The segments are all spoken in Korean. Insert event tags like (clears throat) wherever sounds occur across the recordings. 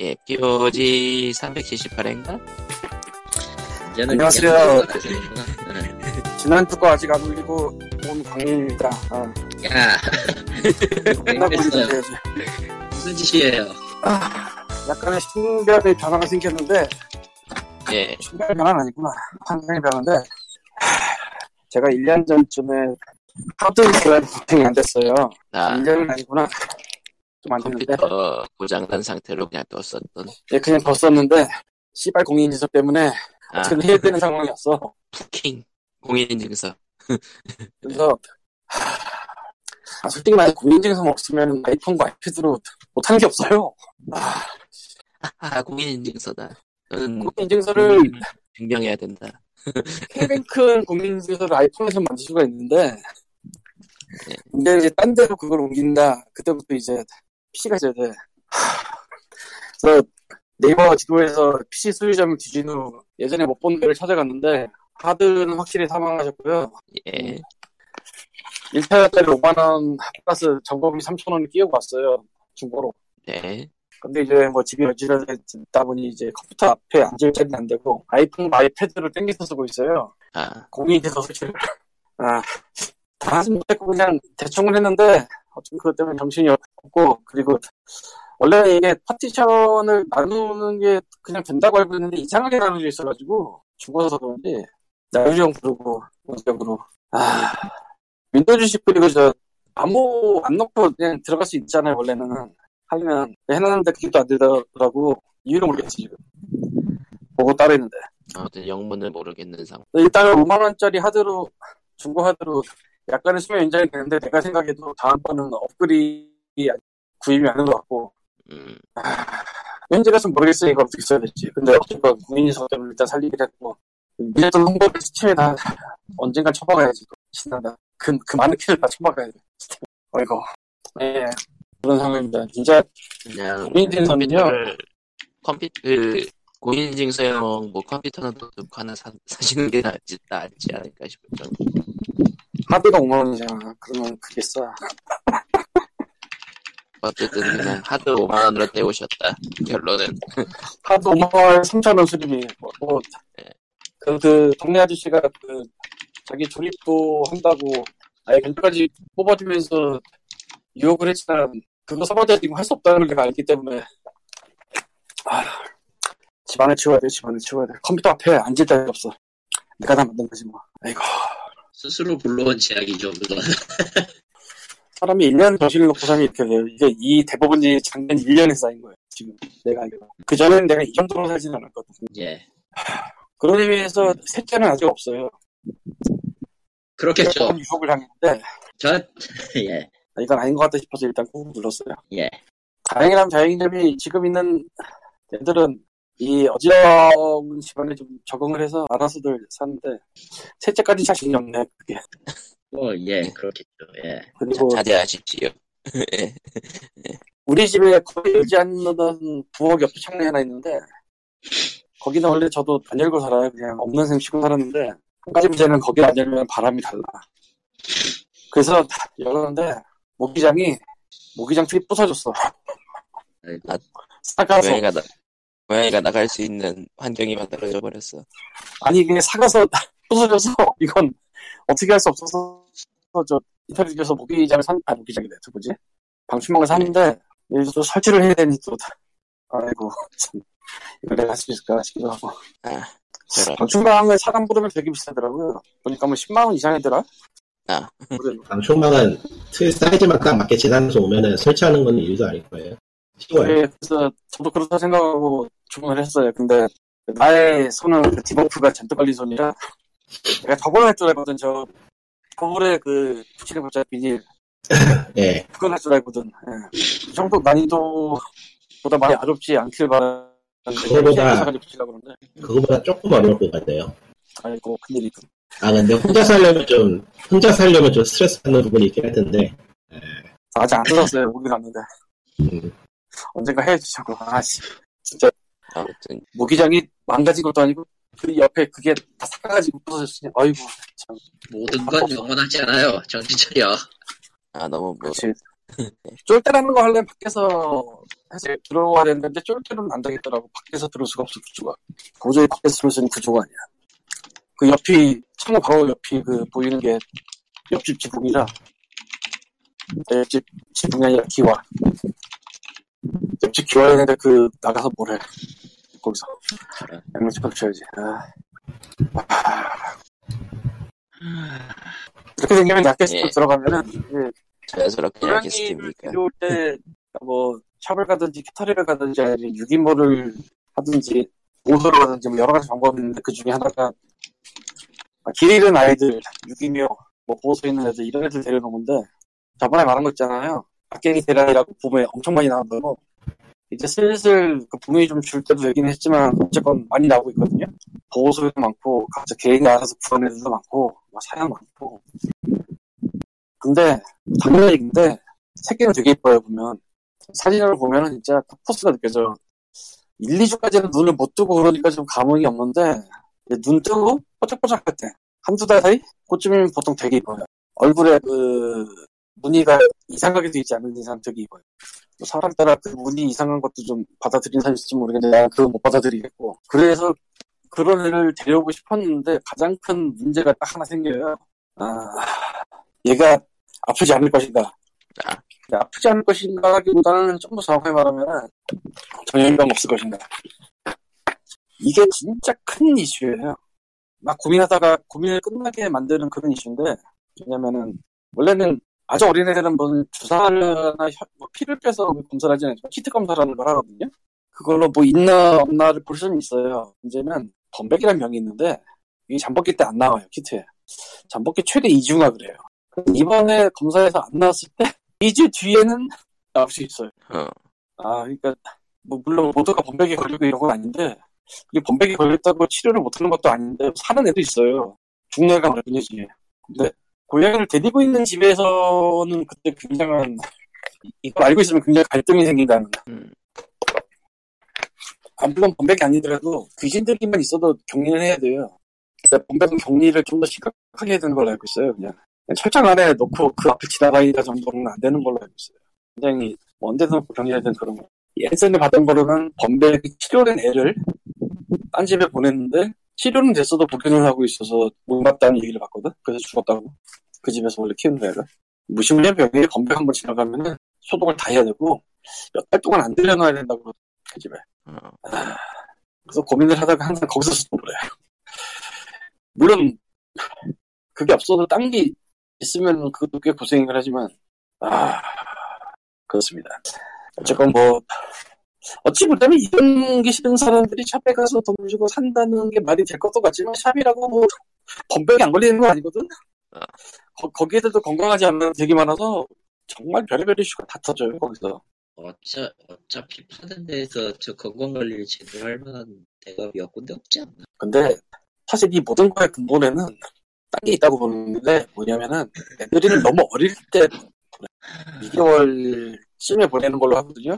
예, POG 378회인가? 안녕하세요. 지난주 거 아직 안 올리고 온 광일입니다. 아, 야, 끝나고. (laughs) 올려야지. 무슨 짓이에요? 아, 약간의 신변의 변화가 생겼는데 예, 신변의 변화는 아니구나. 환경의 변화인데 하, 제가 1년 전쯤에 하드웨어가 부팅이 안 됐어요. 나 1년은 아니구나. 좀안 됐는데 컴퓨터 고장난 상태로 그냥 뒀었던, 예, 그냥 뒀었는데 씨발 공인인증서 때문에 아, 어떻게 해야 되는 상황이었어. 푸킹, 공인인증서. (laughs) 그래서 하, 아, 솔직히 말해 공인인증서 없으면 아이폰과 아이패드로 못하는 게 없어요. 아, 아, 공인인증서다. 공인인증서를 음, 증명해야 된다. (laughs) K뱅크 공인인증서를 아이폰에서 만들 수가 있는데 네. 근데 이제 딴 데로 그걸 옮긴다. 그때부터 이제 PC가 있어야 돼. 하, 그래서 네이버 지도에서 PC 소유자명 뒤진 후 예전에 못 본 데를 찾아갔는데 하드는 확실히 사망하셨고요. 예, 1테라짜리 5만원 플러스 점검비 3천원을 끼우고 왔어요. 중고로. 네, 근데 이제 뭐 집이 어지러졌다 보니 이제 컴퓨터 앞에 앉을 자리는 안 되고 아이폰, 아이패드를 땡겨서 쓰고 있어요. 아, 공인인증서 설치를. 아, 다 하지 못했고 그냥 대충은 했는데 어차피 그것 때문에 정신이 없고 그리고 원래 이게 파티션을 나누는 게 그냥 된다고 알고 있는데 이상하게 나누져 있어가지고 죽어서 그런지 나유령 부르고 원격으로. 아 윈도우 주식 그리고 저 암호 안 넣고 그냥 들어갈 수 있잖아요 원래는. 하면 해놨는데 그게 또안 되더라고. 이유를 모르겠지 지금. 보고 따로 했는데. 아무튼 영문을 모르겠는 상황. 일단은 5만원짜리 하드로, 중고 하드로 약간의 수명 연장이 되는데 내가 생각해도 다음번은 업그레이드 구입이 안 된 것 같고, 음, 현재라서 모르겠어요. 이거 어떻게 써야 될지. 근데 어쨌건 국민인석 때문에 일단 살리기로 했고, 미래던 홍보를 스팀에 다 언젠간 쳐박아야지. 신난다. 그, 그 많은 키를 다 쳐박아야 돼. 어이구. 예. 그런 상황입니다. 진짜 그냥 공인인증서는요? 컴퓨터를, 컴퓨터, 그, 공인인증서용 뭐 컴퓨터는 노트북 하나 사, 사시는 게 낫지, 낫지 않을까 정 도. 하드가 5만원이잖아. 그러면 그게 싸. 어쨌든 (laughs) 그냥 하드 5만원으로 때우셨다. 결론은. (laughs) 하드 5만원 3천원 수리비. 뭐, 뭐, 그, 그, 동네 아저씨가 그, 자기 조립도 한다고 아예 견적까지 뽑아주면서 유혹을 했지만, 그거 써봤자 지금 할 수 없다는 걸 알기 때문에, 아, 집안을 치워야 돼, 집안을 치워야 돼. 컴퓨터 앞에 앉을 데가 없어. 내가 다 만든 거지 뭐. 아이고. 스스로 불러온 제약이죠, 그건. (laughs) 사람이 1년 저실을 놓고 살면 이렇게 돼요. 이게 이 대부분이 작년 1년에 쌓인 거예요, 지금. 내가 알기로. 그전에는 내가 이 정도로 살진 않았거든. 예. 그런 의미에서 셋째는 아직 없어요. 그렇겠죠. 유혹을 당했는데, 저, (laughs) 예, 아, 이건 아닌 것 같다 싶어서 일단 꾹 눌렀어요. 예. 다행이라면 다행인 점이 지금 있는 애들은 이 어지러운 집안에 좀 적응을 해서 알아서들 사는데 셋째까지 자신이 없네 그게 뭐, 예, 그렇겠죠, 예. 자, 그리고 자제하십시오. 예. 우리 집에 거의 열지 않는 부엌 옆에 창문이 하나 있는데 거기는 원래 저도 안 열고 살아요 그냥 없는 셈 치고 살았는데 한 가지 문제는 거기 안 열면 바람이 달라 그래서 열었는데 모기장이 모기장 틀이 부서졌어 아, 사가서 고양이가, 나, 고양이가 나갈 수 있는 환경이 만들어져 버렸어. 아니 이게 사가서 (laughs) 부서져서 이건 어떻게 할 수 없어서 저 인터넷에서 모기장을 산, 아 모기장이래 저 뭐지? 방충망을 샀는데 여기서 또 설치를 해야 되니 또 아이고 참 이걸 내가 할 수 있을까 싶기도 하고 아, 저런. 방충망을 사람 부르면 되게 비싸더라고요 보니까 뭐 10만 원 이상이더라 아. 방충망은 틀 사이즈만 딱 맞게 재단해서 오면은 설치하는 건 일도 아닐 거예요. 쉬워요. 네, 그래서 저도 그렇다 생각하고 주문을 했어요 근데 나의 손은 그 debuff가 잔뜩 걸린 손이라 (laughs) 내가 저번에 할 줄 알거든 저 거울에 그 붙이는 비닐 (laughs) 예. 그건 할 줄 알거든. 예. 이 정도 난이도보다 많이 어렵지 않길 바라는데 그거보다- 그거보다 조금 어려울 것 같아요. 아이고 큰일이군. 아, 근데 혼자 살려면 좀, 혼자 살려면 좀 스트레스 받는 부분이 있긴 할 텐데. 아직 안 뜯었어요. 모기 갔는데 음, 언젠가 저거. 아씨 진짜 아무튼, 모기장이 망가진 것도 아니고 그 옆에 그게 다 삭아가지고 부서졌으니 아이고 참 모든 건 영원하지 않아요. 정신 차려. 아, 너무 뭐, 그치 쫄대라는 거 하려면 밖에서 해서 들어와야 되는데 쫄대로는 안 되겠더라고. 밖에서 들을 수가 없어 구조가. 도저히 밖에서 들을 수 있는 구조가 아니야. 그 옆이 창호 바로 옆이 그 보이는 게 옆집 지붕이라 네, 옆집 지붕이 아니라 기와 옆집 기와였는데 그 나가서 뭐래 거기서 저런. 양면치 펼쳐야지. 아. 이렇게 생기면 야켓스 예. 들어가면은 자연스럽게? 필요할 때, 뭐, 샵을 가든지, 키터리를 가든지, 아니면 유기모를 하든지, 보호를 하든지, 뭐, 여러 가지 방법이 있는데, 그 중에 하나가, 아, 길 잃은 아이들, 유기묘, 뭐, 보호소 있는 애들, 이런 애들 데려놓는데, 저번에 말한 거 있잖아요. 악갱이 대란이라고 봄에 엄청 많이 나온다고. 이제 슬슬 그 붐이 좀 줄 때도 되긴 했지만, 어쨌건 많이 나오고 있거든요. 보호소에도 많고, 각자 개인이 알아서 구한 애들도 많고, 막 사양 많고. 근데, 당연한 얘기인데, 새끼는 되게 이뻐요, 보면. 사진을 보면은 진짜 딱 포스가 느껴져. 1, 2주까지는 눈을 못 뜨고 그러니까 좀 감흥이 없는데, 눈 뜨고 뽀짝뽀짝 할 때, 한두 달 사이? 그쯤이면 보통 되게 이뻐요. 얼굴에 그, 무늬가 이상하게도 있지 않은 이상. 뭐 사람 따라 그 무늬 이상한 것도 좀 받아들이는 사람이 있을지 모르겠는데, 나는 그거 못 받아들이겠고. 그래서 그런 애를 데려오고 싶었는데, 가장 큰 문제가 딱 하나 생겨요. 아, 얘가 아프지 않을 것인가. 아. 아프지 않을 것인가 하기보다는 좀 더 정확하게 말하면 전혀 일병 없을 것인가. 이게 진짜 큰 이슈예요. 막 고민하다가 고민을 끝나게 만드는 그런 이슈인데 왜냐면은 원래는 아주 어린 애들은 뭐 주사나 혀- 뭐 피를 빼서 검사를 하지 않지만 키트 검사라는 걸 하거든요. 그걸로 뭐 있나 없나를 볼 수는 있어요. 문제는 범백이라는 병이 있는데 이게 잠복기 때 안 나와요 키트에. 잠복기 최대 2주가 그래요. 이번에 검사에서 안 나왔을 때 (laughs) 2주 뒤에는 나올 수 있어요. 어. 아, 그러니까 뭐 물론 모두가 범백에 걸리고 이런 건 아닌데 이게 범백에 걸렸다고 치료를 못하는 것도 아닌데 사는 애도 있어요. 많은 거지. 근데 고양이를 데리고 있는 집에서는 그때 굉장한 (laughs) 이- 이걸 알고 있으면 굉장히 갈등이 생긴다는. 음. 아, 물론 범백이 아니더라도 귀신들이만 있어도 격리를 해야 돼요. 근데 범백은 격리를 좀 더 심각하게 해야 되는 걸로 알고 있어요. 그냥. 그냥 철장 안에 놓고 그 앞을 지나가기가 정도는 안 되는 걸로 알고 있어요. 굉장히 뭐 언제든 격리해야 되는 그런 거. 앤슨이 받은 거로는 범백이 치료된 애를 딴 집에 보냈는데 치료는 됐어도 복용을 하고 있어서 못 맞다는 얘기를 받거든. 그래서 죽었다고. 그 집에서 원래 키우는 애가. 무시무시한 병에 범백 한 번 지나가면은 소독을 다 해야 되고 몇 달 동안 안 들여놔야 된다고 그 집에. 어. 그래서 고민을 하다가 항상 거기서 스톱을 해요. 물론 그게 없어도 딴 게 있으면 그것도 꽤 고생을 하지만 아 그렇습니다. 어쨌건 뭐 어찌 보자면 이런 게 싫은 사람들이 샵에 가서 돈 주고 산다는 게 말이 될 것도 같지만 샵이라고 뭐 범병이 안 걸리는 건 아니거든. 아. 거, 거기에들도 건강하지 않는 되게 많아서 정말 별의별 이슈가 다 터져요 거기서. 어차, 어차피 파는 데에서 저 건강관리를 제대로 할 만한 대가 몇 군데 없지 않나? 근데 사실 이 모든 거의 근본에는 딴 게 있다고 보는데 뭐냐면은 애들이 너무 어릴 때 2개월 쯤에 보내는 걸로 하거든요.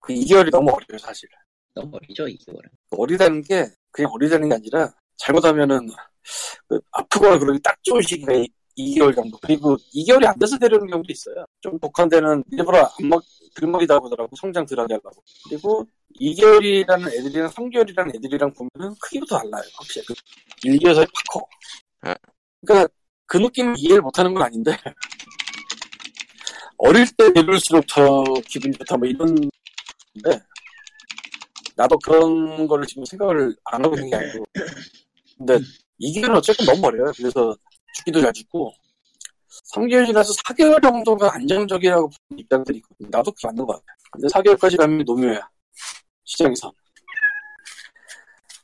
그 2개월이 너무 어려요 사실. 너무 어리죠, 2개월은. 어리다는 게 그냥 어리다는 게 아니라 잘못하면은 그 아프거나 그러기 딱 좋은 시기가 2개월 정도. 그리고 2개월이 안 돼서 데려오는 경우도 있어요. 좀 독한 데는 일부러 안 먹, 들먹이다 보더라고. 성장 덜 하게 하려고. 그리고 2개월이라는 애들이랑 3개월이라는 애들이랑 보면은 크기도 달라요. 확실히. 그 1개월에서 팍 커. 아. 그러니까 그 느낌을 이해를 못하는 건 아닌데 어릴 때 데려올수록 더 기분이 좋다 뭐 이런 데 나도 그런 거를 지금 생각을 안 하고 있는 게 아니고 근데 2개월은 어쨌든 너무 어려요. 그래서 죽기도 잘 죽고 3개월이라서 4개월 정도가 안정적이라고 보는 입장들이 있거든요. 나도 그게 맞는 것 같아. 근데 4개월까지 가면 노묘야. 시장에서.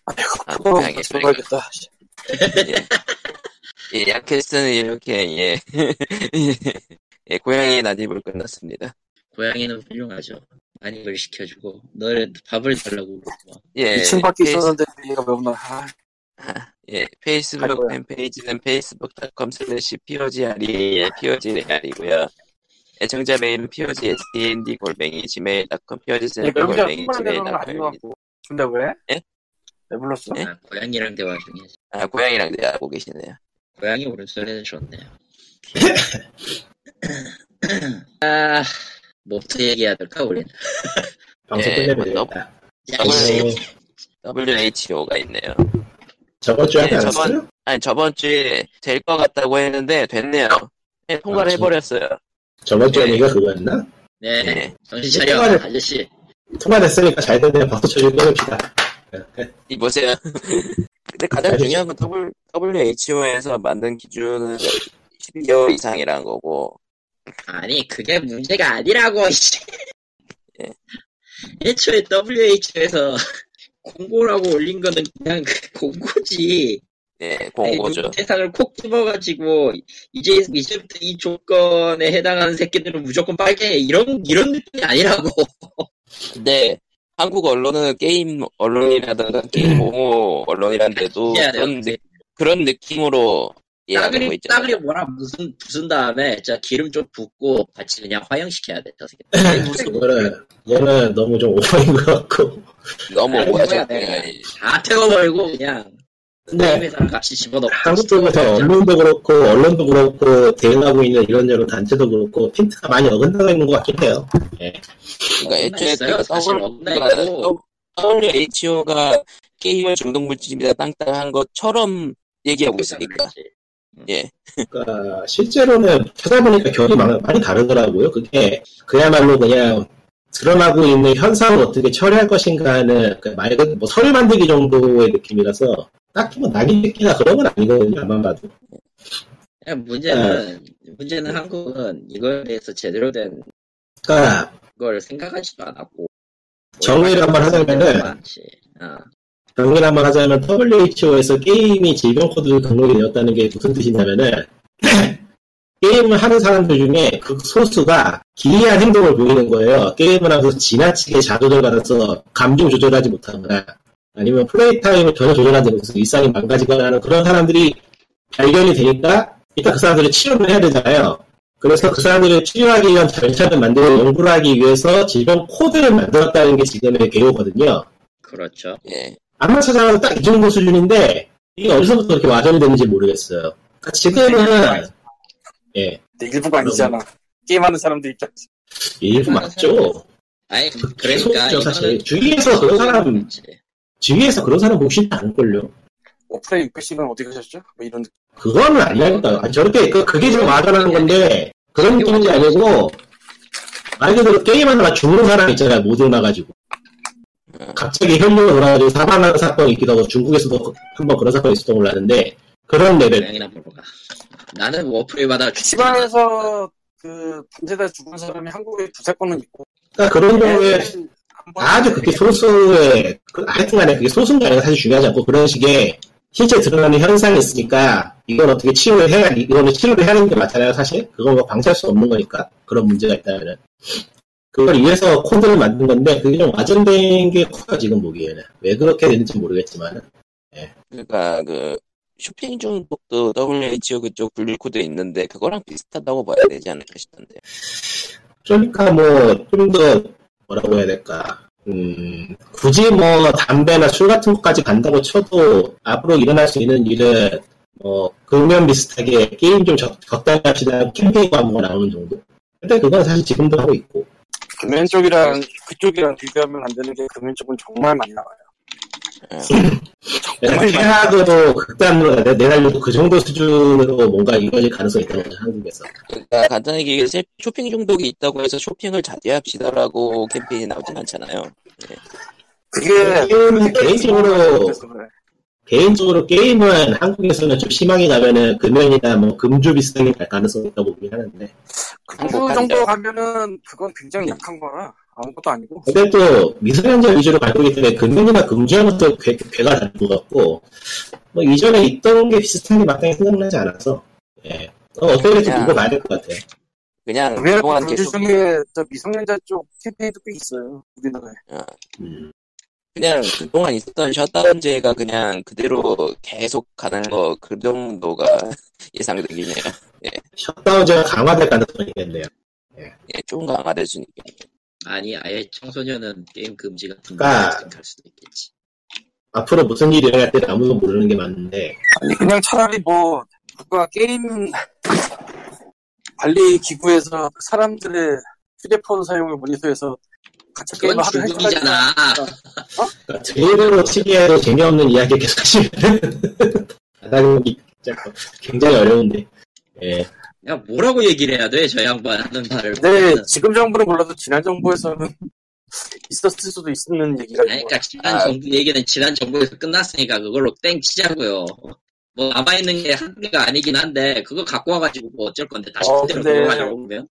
아이고, 아, 그거 고양이 소리가. 들어가야겠다. 예, 야캐스트는 이렇게, 예. (laughs) 예, 고양이 난입을 끝났습니다. 고양이는 훌륭하죠. 많이 걸 시켜주고, 너를 밥을 달라고 그러고, 예. 2층 밖에 페이스- 있었는데 얘가 왜 없나. 아, 아, (laughs) 예, 갈 페이스북. 팬페이지는 facebook.com slash POGRE, 예, POGRER이고요. 애청자 메일은 POG SDND 골뱅이 gmail.com, POG 얘 센터 명장 골뱅이. 같고. 근데 왜? 예? 왜 불렀어? 예? 아, 고양이랑 대화 중에 아, 고양이랑 대화하고 계시네요. 고양이 오른손에는 좋네요. (laughs) 아, 뭐부터 얘기해야 될까, 우린? 방송 예, 끝내면 뭐, 되겠다. 이씨. 어, WHO가 있네요. 저번 주에 예, 않았어요? 저번- 아니 저번 주에 될 것 같다고 했는데 됐네요. 네, 통과를 아, 해버렸어요. 저번 주에 예. 얘기가 그거였나? 네, 네. 정신 차려, 통화를- 아저씨. 통과됐으니까 잘 됐네요. 박수 쳐주고 끊읍시다. 이 보세요. (laughs) 근데 가장 중요한 건 W, WHO에서 만든 기준은 12개월 이상이란 거고 아니, 그게 문제가 아니라고, 씨. 예. 애초에 WHO에서 공고라고 올린 거는 그냥 그 공고지. 예, 공고죠. 세상을 콕 집어가지고, 이제, 이제부터 이 조건에 해당하는 새끼들은 무조건 빨개. 이런, 이런 느낌이 아니라고. 근데 한국 언론은 게임 언론이라든가 게임 (laughs) 옹호 언론이란데도. 그런, 느, 그런 느낌으로 따그리, 있잖아요. 따그리 뭐라 무슨, 부순 다음에, 자, 기름 좀 붓고, 같이 그냥 화형시켜야 돼, 저 새끼. 그거는, 그거는 너무 좀 오버인 것 같고. 너무. 뭐야, 내가. 다 태워버리고, 그냥, 근데 게임에다가 같이 집어넣고. 한국 쪽에서 언론도 그렇고, 언론도 그렇고, 대응하고 있는 이런저런 단체도 그렇고, 핀트가 많이 어긋나고 있는 것 같긴 해요. 그러니까 애초에 있어요. 그 사실 더블- 없나 그러니까. WHO가 게임을 중독 물질입니다 땅땅한 것처럼 얘기하고 있으니까. 예. 그러니까 실제로는 찾아보니까 결이 많- 많이 다르더라고요. 그게 그야말로 그냥 드러나고 있는 현상을 어떻게 처리할 것인가 하는 그말 그대로 뭐 서류 만들기 정도의 느낌이라서 딱히 뭐 낙인 찍기나 그런 건 아니거든요. 아마 봐도. 문제는, 네. 문제는 한국은 이거에 대해서 제대로 된 그러니까 걸 생각하지도 않았고. 정리를 한번 하자면은. 어. 정리를 한번 하자면 WHO에서 게임이 질병 코드로 등록이 되었다는 게 무슨 뜻이냐면은 (clears throat) 게임을 하는 사람들 중에 그 소수가 기이한 행동을 보이는 거예요. 게임을 하면서 지나치게 자조절 받아서 감정 조절하지 못하거나 아니면 play time을 전혀 조절하지 못해서 일상이 망가지거나 하는 그런 사람들이 발견이 되니까 일단 그 사람들을 치료를 해야 되잖아요. 그래서 그 사람들을 치료하기 위한 절차를 만들고 연구를 하기 위해서 질병 코드를 만들었다는 게 지금의 개요거든요. 그렇죠. 예. 아마 찾아가도 딱이 정도 수준인데 이게 어디서부터 그렇게 와전이 되는지 모르겠어요. 그러니까 지금은 예 근데 일부가 아니잖아. 게임하는 사람들 입장. 일부 맞죠. 아니, 그 그러니까. 계속이죠, 사실. 이거는 주위에서 그런 사람-. 주위에서 그런 사람 보기 쉽지 않을걸요. 오프라인 패시는 어디 가셨죠? 뭐 이런 느낌. 그거는 아니라니까. 아니, 저렇게 그, 그게 지금 와전하는 건데 그런 느낌인 게 아니고 말 그대로 게임하다가 죽는 사람 있잖아요. 못 일어나가지고. 갑자기 혈류가 돌아가지고 사망하는 사건이 있기도 하고 중국에서도 한번 그런 사건이 있었던 걸로 아는데 그런 레벨. 고양이나 보러 가. 나는 워프레마다 시방에서 그 밤새다 죽은 사람이 한국에 두세 건은 있고. 그러니까 그런 경우에 한 번- 아주 극히 소수의, 그, 하여튼간에 그게 소수인 게 아니라 사실 중요하지 않고 그런 식의 실제 드러나는 현상이 있으니까 이건 어떻게 치료를 해야, 이거는 치료를 해야 하는 게 맞잖아요, 사실. 그건 뭐 방치할 수 없는 거니까. 그런 문제가 있다면은. 그걸 위해서 코드를 만든 건데 그게 좀 와전된 게 커요, 지금 보기에는. 왜 그렇게 됐는지 모르겠지만. 그러니까 그 쇼핑 중독도 WHO 그쪽 분류 코드 있는데 그거랑 비슷하다고 봐야 되지 않을까 싶던데. 그러니까 뭐, 좀 더, 뭐라고 해야 될까. 음, 굳이 뭐, 담배나 술 같은 것까지 간다고 쳐도, 앞으로 일어날 수 있는 일은, 뭐, 금연 비슷하게 게임 좀 적, 적당히 합시다. 캠페인 광고가 나오는 정도. 근데 그건 사실 지금도 하고 있고. 금연 쪽이랑 그쪽이랑 비교하면 안 되는 게 금연 쪽은 정말 많이 나와요. 정말 많이 최악으로 극단으로 내- 내달려도 그 정도 수준으로 뭔가 이루어질 가능성이 있다고 한국에서. 그러니까 간단하게 얘기해서 쇼핑 중독이 있다고 해서 쇼핑을 자제합시다라고 캠페인이 나오진 않잖아요. 그게 게임은 개인적으로, 그래. 개인적으로 게임은 한국에서는 좀 심하게 가면은 금연이나 뭐 금주 비슷하게 갈 가능성이 있다고 보긴 하는데. 그 행복하죠. 정도 가면은 그건 굉장히 약한 거라 아무것도 아니고. 근데 또 미성년자 위주로 가고 있기 때문에 금연이나 금주하는 또 괴, 괴가 다른 것 같고 뭐 이전에 있던 게 비슷한 게 마땅히 생각나지 않아서 예. 어, 어떻게 될지 두고 봐야 될 것 같아요. 그냥 그동안 금주 계속 중에 저 미성년자 쪽 캠페인도 꽤 있어요. 우리나라에. 음. 그냥 그동안 있었던 셧다운제가 그냥 그대로 계속 가는 거 그 정도가 (laughs) 예상되긴 해요. (laughs) 셧다운제가 강화될 가능성이 있겠네요. 예, 좀 강화될 수 있게. 아니 아예 청소년은 게임 금지 같은 그러니까- 거 생각할 수도 있겠지. 앞으로 무슨 일이 일어날 때 아무도 모르는 게 맞는데 아니 그냥 차라리 뭐 누가 게임 관리 기구에서 사람들의 휴대폰 사용을 모니터해서 가짜 게임을 그건 하도 중국이잖아. 그러니까 제대로 치기에도 재미없는 이야기 계속 하시면 받아보기 굉장히 어려운데 예. 야 뭐라고 얘기를 해야 돼 저 양반 하는 말을 네. 지금 정부는 몰라도 지난 정부에서는 (laughs) 있었을 수도 있는 얘기가 아니, 그러니까 지난 아. 정부 얘기는 지난 정부에서 끝났으니까 그걸로 땡 치자고요. 뭐 남아 있는 게 한두 개가 아니긴 한데 그거 갖고 와가지고 뭐 어쩔 건데 다시 어, 그대로 돌아가려고 그러면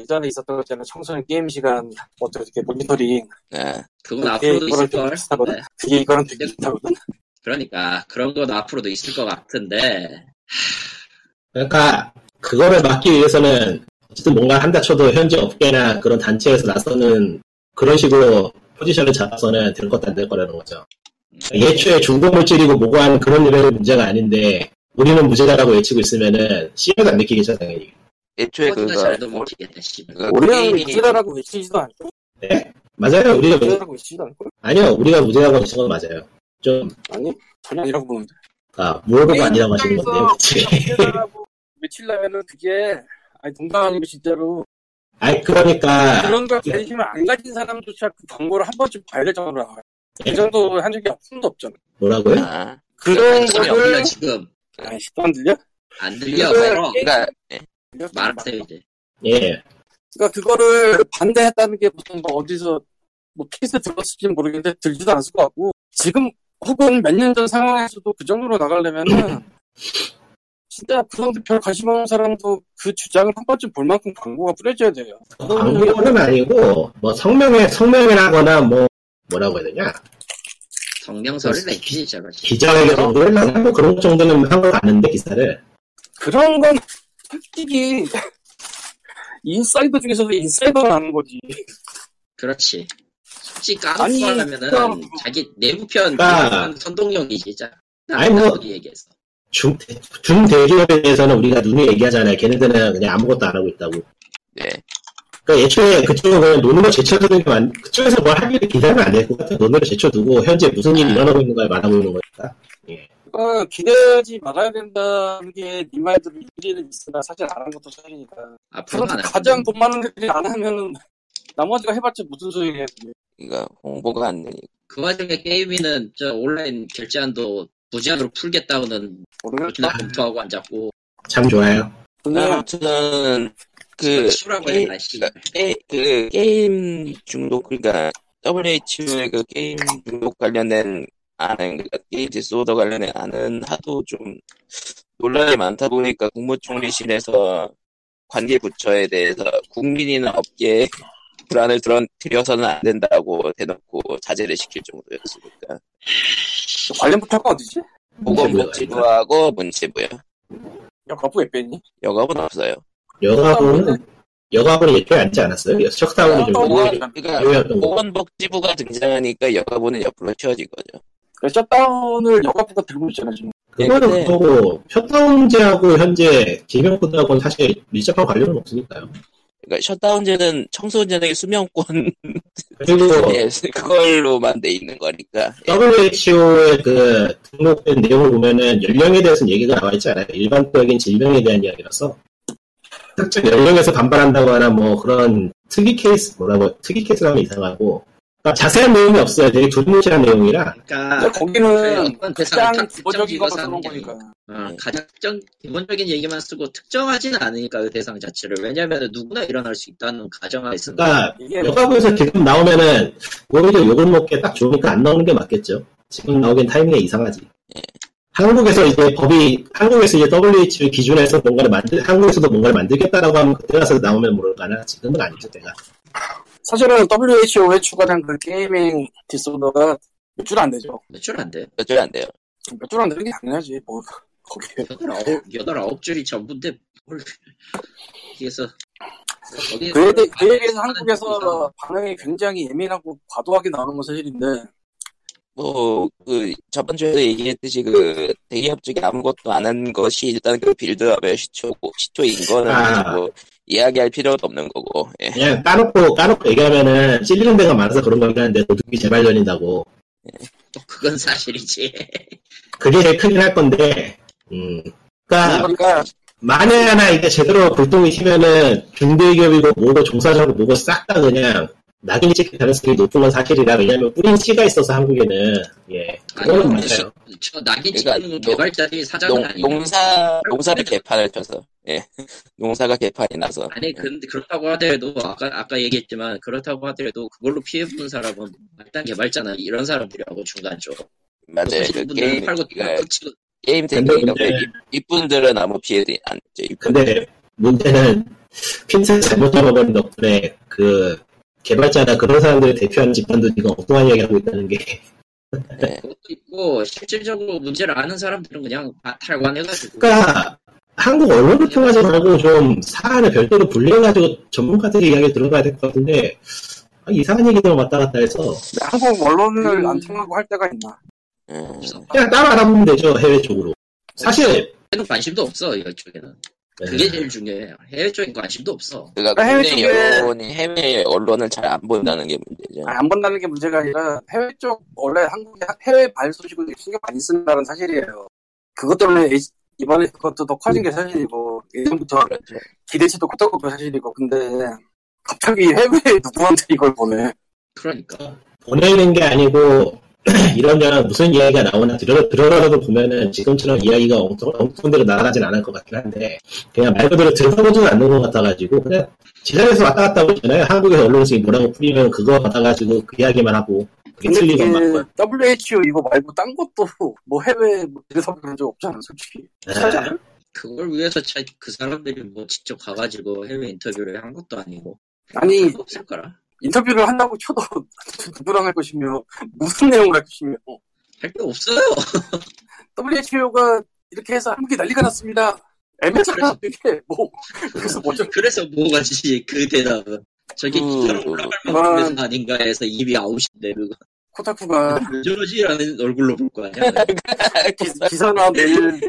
예전에 있었던 것 있잖아요. 청소년 게임 시간 어떻게 모니터링 아, 그건 앞으로도 있을 비슷하거든. 같은데 그게 이거랑 되게 비슷하거든. 그러니까 그런 건 앞으로도 있을 것 같은데 그러니까 그거를 막기 위해서는 어쨌든 뭔가 한다 쳐도 현재 업계나 그런 단체에서 나서는 그런 식으로 포지션을 잡아서는 될 것도 안 될 거라는 거죠. 예초에 중고물질이고 뭐고 하는 그런 레벨의 문제가 아닌데 우리는 무죄다라고 외치고 있으면은 씨앗 안 느끼겠죠 당연히. 애초에 그거 잘도 모르겠다 씨발 우리는 게임이 무죄다라고 외치지도 않고 네? 맞아요. 우리가 무죄, 무죄다라고 외치지도 않고 아니요 우리가 무죄라고 하신 건 맞아요. 좀 아니 전혀 아니라고 보는데. 아, 물어보고 아니라고 하시는 건데요. 외치려면은 그게 아니 동감 아니고 진짜로 아니 그러니까 그런 걸 관심을 안 가진 사람조차 그 광고를 한 번쯤 봐야 될 정도로 나와요. 그 정도 한 적이 없음도 없잖아. 뭐라고요? 아, 그런 관심이 거를 없냐 지금 또안 들려? 안 들려 그걸 말어 그러니까 예, 말하세요 이제. 예. 그러니까 그거를 반대했다는 게 무슨 뭐 어디서 뭐 케이스 들었을지 모르겠는데 들지도 않았을 것 같고 지금 혹은 몇 년 전 상황에서도 그 정도로 나가려면은 (laughs) 진짜 그런데 별 관심 없는 사람도 그 주장을 한 번쯤 볼 만큼 광고가 뿌려져야 돼요. 광고는 아니고 뭐 성명에 성명이라거나 뭐 뭐라고 해야 되냐? 성명서를 내주지 저러지. 기자회견 정도를 하나 뭐 그런 정도는 한 거 같는데 기사를. 그런 건 솔직히 인사이더 중에서도 인사이더가 나는 거지. 그렇지 솔직히 까놓고 하면은 그럼- 자기 내부편 아. 선동력이지 진짜 아니, 뭐- 얘기했어 중, 중대기업에 대해서는 우리가 눈이 얘기하잖아요. 걔네들은 그냥 아무것도 안 하고 있다고. 네. 그러니까 애초에 그쪽은 그냥 논으로 제쳐두는 게 많, 그쪽에서 뭘 하기를 기대하면 안 될 것 같아요. 논으로 제쳐두고 현재 무슨 일이 일어나고 있는 걸 말하고 있는 거니까. 그 러니까 기대하지 말아야 된다는 게 네 말대로 일리는 있으나 사실 안 하는 것도 사실이니까. 안할 가장. 돈 많은 애들이 안 하면은 나머지가 해봤자 무슨 소용이야. 그러니까 홍보가 안 되니까. 그 와중에 게임위는 저 온라인 결제한도 무제한으로 풀겠다고는 모르겠다. 검토하고 앉았고 참 좋아요. 근데 아무튼 그 치우라고 게임, 그러니까 게, 그 게임 중독 그러니까 WHO의 그 게임 중독 관련된 아는 그러니까 게임 disorder 관련된 아는 하도 좀 논란이 많다 보니까 국무총리실에서 관계 부처에 대해서 국민이나 업계에 불안을 들어서는 안 된다고 대놓고 자제를 시킬 정도였으니까 관련 부처가 어디지? 보건복지부하고 문체부요. 여가부 왜 뺐니? 여가부는 없어요. 여가부는, 여가부는 예초에 앉지 않았어요. 척다운이 좀 그러니까 유효했던 거. 보건복지부가 등장하니까 여가부는 옆으로 치워진 거죠. 그 셧다운을 여가부가 들고 있잖아 지금. 그거는 네, 근데- 그거고, 셧다운제하고 현재 기명코드하고는 사실 밀접한 관련은 없으니까요. 그러니까 셧다운제는 청소년에게 수면권 그리고 (laughs) 예, 그걸로만 돼 있는 거니까 예. WHO의 그 등록된 내용을 보면은 연령에 대해서는 얘기가 나와 있지 않아요. 일반적인 질병에 대한 이야기라서 특정 연령에서 반발한다거나 뭐 그런 특이 케이스 뭐라고 특이 케이스라면 이상하고 그러니까 자세한 내용이 없어요. 되게 두루뭉실한 내용이라 그러니까 거기는 어떤 대상을 가장 딱 기본적인 특정 쓰는 거니까. 어, 네. 가장 특정 기본적인 얘기만 쓰고 특정하지는 않으니까 그 대상 자체를 왜냐하면 누구나 일어날 수 있다는 가정하에 쓰는 그러니까 이게 여가부에서 지금 나오면은 오히려 욕을 먹게 딱 좋으니까 안 나오는 게 맞겠죠. 지금 나오긴 타이밍이 이상하지. 한국에서 이제 법이 한국에서 이제 WHO 기준에서 뭔가를 만들 한국에서도 뭔가를 만들겠다라고 하면 그때 가서 나오면 모를까나 지금은 아니죠 때가. 사실은 WHO에 추가된 그 게이밍 디스오더가 몇 줄 안 되죠. 몇 줄 안 돼. 몇 줄 안 돼요. 몇 줄 안 되는 게 당연하지. 뭐 거기에 여덟 아홉 줄이 전부인데 뭘 거기에서 거기에 그에, 대, 대해서 한국에서 반응이 굉장히 예민하고 과도하게 나오는 건 사실인데 뭐, 그, 저번 주에도 얘기했듯이 그, 대기업 쪽이 아무것도 안 한 것이 일단 그 빌드업의 시초고, 시초인 거는 아. 뭐, 이야기할 필요도 없는 거고, 예. 그냥 까놓고 까놓고 얘기하면은 찔리는 데가 많아서 그런 거긴 한데 도둑이 재발 전인다고. 또 (laughs) 그건 사실이지. 그게 제일 크긴 할 건데. 음. 그러니까 그러니까 만에 하나 이게 제대로 불똥이 튀면은 중대기업이고 뭐고 종사자고 뭐고 싹 다 그냥 낙인이 찍힐 가능성이 높은 건 사실이라. 왜냐면 뿌린 티가 있어서 한국에는. 예. 그거는 맞아요. 저 낙인 그러니까 찍는 건 농- 개발자들이 사장은 농, 아니고 농사 농사를 개판을 쳐서. 예. (laughs) 농사가 개판이 나서. 아니 근데 그렇다고 하더라도 아까 아까 얘기했지만 그렇다고 하더라도 그걸로 피해 본 사람은 일단 개발자나 이런 사람들이라고 중간 쪽 맞아요. 그 게임 팔고 그 끝이고. 게임 근데 tech니que 문제- 이- 이분들은 아무 피해도 안 죠. 근데 문제는 핀셋 잘못 잡아버린 덕분에 그 개발자나 그런 사람들을 대표하는 집단도 지금 엉뚱한 이야기 하고 있다는 게 예. 그것도 있고 실질적으로 문제를 아는 사람들은 그냥 다 탈관해가지고 그러니까 한국 언론을 통하지 말고 좀 사안을 별도로 분리해가지고 전문가들의 이야기 들어가야 될 것 같은데 아, 이상한 얘기들만 왔다 갔다 해서 한국 언론을 음. 안 통하고 할 때가 있나? 음. 그냥 따로 알아보면 되죠 해외 쪽으로 사실 관심도 없어 이쪽에는 그게 제일 중요해요 해외 쪽엔 관심도 없어 그러니까 해외 국내 쪽에- 여론이 해외 언론을 잘 안 본다는 게 문제죠. 아니, 안 본다는 게 문제가 아니라 해외 쪽 원래 한국이 해외 발 소식을 신경 많이 쓴다는 사실이에요. 그것 때문에 이번에 그것도 더 커진 게 사실이고 예전부터 그렇죠. 기대치도 컸던 것도 사실이고 근데 갑자기 해외에 누구한테 이걸 보내? 그러니까 보내는 게 아니고 (clears throat) 이런저런 무슨 이야기가 나오나 들어, 들어라도 보면은 지금처럼 이야기가 엉뚱, 엉뚱대로 날아가진 않을 것 같긴 한데 그냥 말 그대로 들어보지는 않는 것 같아가지고 그냥 제자리에서 왔다 갔다 하고 있잖아요 한국에서 언론이 뭐라고 풀리면 그거 받아가지고 그 이야기만 하고 그게 틀리건 맞고 WHO 이거 말고 딴 것도 (laughs) 뭐 해외 뭐 대사부 그런 적 없잖아 솔직히. 않아요? 그걸 위해서 차, 그 사람들이 뭐 직접 가가지고 해외 인터뷰를 한 것도 아니고 아니 없을 거라 인터뷰를 한다고 쳐도 (laughs) 누구랑 할 것이며 무슨 내용을 할 것이며 할 게 없어요 (laughs) WHO가 이렇게 해서 한국이 난리가 났습니다. 애매하잖아 이게 뭐 그래서 뭐죠? 그래서 뭐가지 그 대답은 저게 음. 기사로 올라갈 아. 만큼 아닌가 해서 입이 아웃인데 그거 코타쿠가 왜 저러지라는 얼굴로 볼 거 아니야 (laughs) 기, 기사나 메일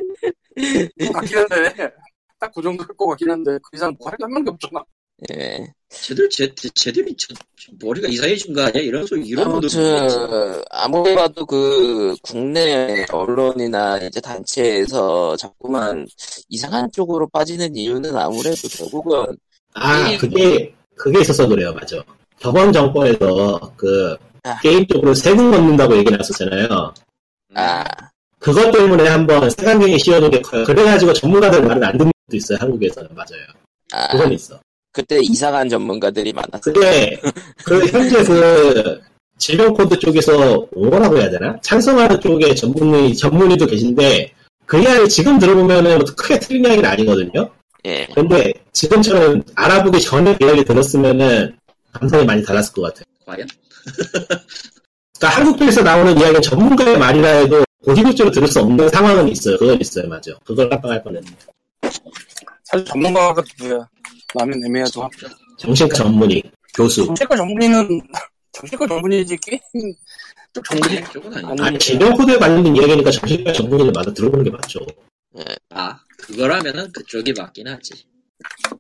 같긴 한데 딱 그 정도 할 것 같긴 한데 그 이상 뭐 할게한 명도 없잖아. 예. 쟤들 쟤, 쟤들이 저, 저 머리가 이상해진 거 아니야? 이런 소리 이런 아무튼 아무리 봐도 그 국내 언론이나 이제 단체에서 자꾸만 이상한 쪽으로 빠지는 이유는 아무래도 결국은 아 그게 그게 있어서 그래요. 맞아. 저번 정권에서 그 아. 게임 쪽으로 세금 걷는다고 얘기 나왔었잖아요. 아. 그것 때문에 한번 색안경이 씌워둔 게 커요. 그래가지고 전문가들 말을 안 듣는 것도 있어요 한국에서는. 맞아요. 아, 그건 있어 그때 이상한 전문가들이 많았어. 그게 그 현재 그 질병 코드 쪽에서 뭐라고 해야 되나 찬성하는 쪽에 전문의 전문의도 계신데 그 이야기 지금 들어보면은 뭐 크게 틀린 이야기는 아니거든요. 예. 근데 지금처럼 알아보기 전에 그 이야기 들었으면은 감성이 많이 달랐을 것 같아요. 과연? (laughs) 그러니까 한국 쪽에서 나오는 이야기는 전문가의 말이라 해도 고지국적으로 들을 수 없는 상황은 있어요. 그건 있어요, 맞아. 그걸 깜빡할 뻔했네. 사실 전문가가 누구야? 라면 애매하죠. 정신과 전문의, 교수. 정책과 전문의는 정책과 전문의지 게임 쪽 전문의 쪽은 아니 아니 아니, 질병 코드에 관련된 이야기니까 정신과 전문의를 마다 들어보는 게 맞죠. 아 그거라면은 그쪽이 맞긴 하지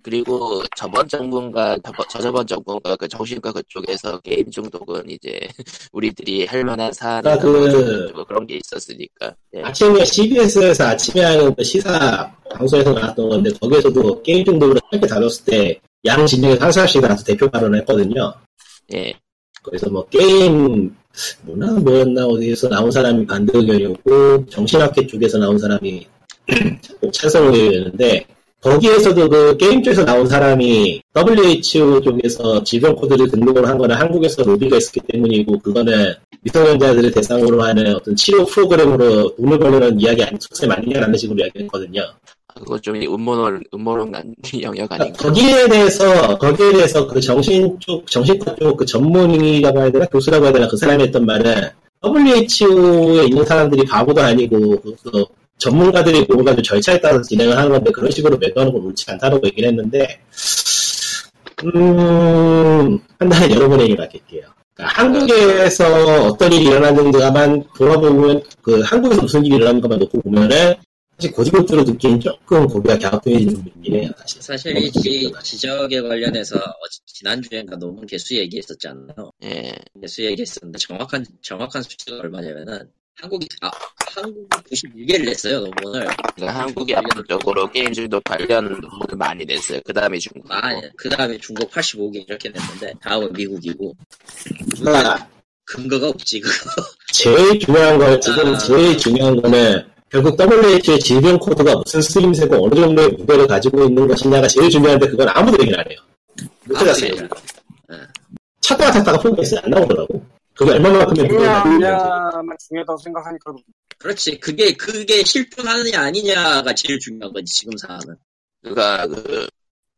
그리고 저번 정부인가 저번- 저저번 정부인가 그 정신과 그쪽에서 게임 중독은 이제 (laughs) 우리들이 할 만한 사안이 아, 그- 뭐 그런 게 있었으니까. 예. 아침에 CBS에서 아침에 하는 그 시사 방송에서 나왔던 건데 거기에서도 게임 중독으로 짧게 다뤘을 때 양 진영에서 한 사람씩 나와서 대표 발언을 했거든요. 예. 그래서 뭐 게임 뭐나 뭐였나 어디에서 나온 사람이 반대 의견이었고 정신학회 쪽에서 나온 사람이 꼭 찬성 의견이었는데 거기에서도 그 게임 쪽에서 나온 사람이 WHO 쪽에서 질병 코드를 등록을 한 거는 한국에서 로비가 있었기 때문이고 그거는 미성년자들을 대상으로 하는 어떤 치료 프로그램으로 돈을 벌려는 이야기 아니 속세 맞느냐라는 식으로 이야기했거든요. 아, 그거 좀 음모론 음모론 간 (laughs) 영역 아닌가. 거기에 대해서 거기에 대해서 그 정신 쪽 정신과 쪽 그 전문의라고 해야 되나 교수라고 해야 되나 그 사람이 했던 말은 WHO에 있는 사람들이 바보도 아니고 그 전문가들이 뭔가 좀 절차에 따라서 진행을 하는 건데 그런 식으로 매도하는 건 옳지 않다고 얘기를 했는데 음 판단은 여러분에게 맡길게요. 그러니까 한국에서 어떤 일이 일어났는가만 돌아보면 그 한국에서 무슨 일이 일어났는가만 놓고 보면은 사실 고지고대로 듣기엔 조금 고개가 갸우뚱해지는 부분이긴 해요 사실. 사실 이 지, 지적에 관련해서 어제 지난주엔가 논문 개수 얘기했었잖아요 예. 개수 얘기했었는데 정확한 정확한 수치가 얼마냐면은 한국이 아 한국이 91개를 냈어요 논문을. 그러니까 한국이 압도적으로 게임 중독 관련 논문을 많이 냈어요. 그 다음에 중국. 아그 다음에 중국 85개 이렇게 냈는데 다음은 미국이고 그러니까 근거가 없지 그거. 제일 중요한 건 지금 아. 제일 중요한 거는 결국 WHO의 질병 코드가 무슨 쓰임새고 어느 정도의 무게를 가지고 있는 것이냐가 제일 중요한데 그건 아무도 얘기를 안 해요. 못 찾았어요. 찾다가 찾다가 포기했어요. 안 나오더라고. 그게 얼마만큼의. 그냥만 중요하다고 생각하니까 그렇지 그게 그게 실존하느냐 아니냐가 제일 중요한 거지 지금 상황은. 그러니까 그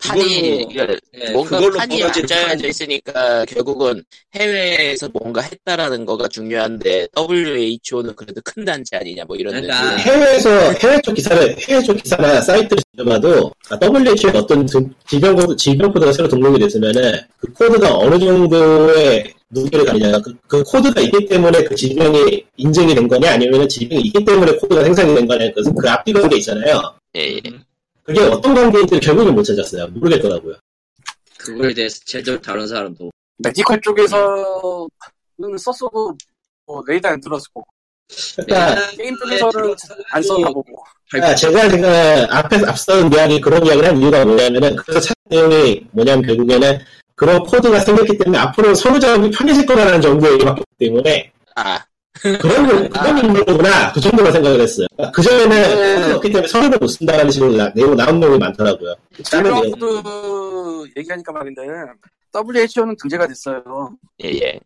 판이 그걸로- 예, 뭔가 그걸로 판이 벌어진 안 짜여져 있으니까 결국은 해외에서 뭔가 했다라는 거가 중요한데 WHO는 그래도 큰 단체 아니냐 뭐 이런 그러니까. 해외에서 해외 쪽 기사를 해외 쪽 기사나 사이트를 뒤져봐도 WHO의 어떤 등- 질병 코드 질병 코드가 새로 등록이 됐으면은 그 코드가 어느 정도의 무게를 가지냐 그, 그 코드가 있기 때문에 그 질병이 인증이 된 거냐 아니면 질병이 있기 때문에 코드가 생산이 된 거냐 그그 앞뒤 관계 있잖아요. 예, 예. 그게 어떤 관계인지 결국은 못 찾았어요. 모르겠더라고요. 그거에 대해서 제대로 다른 사람도 medical 쪽에서는 썼어도 뭐 레이더 안 들었을 거고 그러니까 게임 쪽에서는 안 썼나 보고 아, 제가 제가 앞에 앞선 이야기 그런 이야기를 한 이유가 뭐냐면은 그래서 찾은 내용이 뭐냐면 결국에는 그런 코드가 생겼기 때문에 앞으로 서로 작업이 편해질 거라는 정도의 얘기밖에 없기 때문에 아, 그런 거- 그런 인물구나 그 정도만 생각을 했어요. 그 전에는 네. 코드가 없기 때문에 서로를 못 쓴다는 식으로 나- 내용 나온 내용이 많더라고요. 질병코드 얘기하니까 말인데 WHO는 등재가 됐어요 예, 예.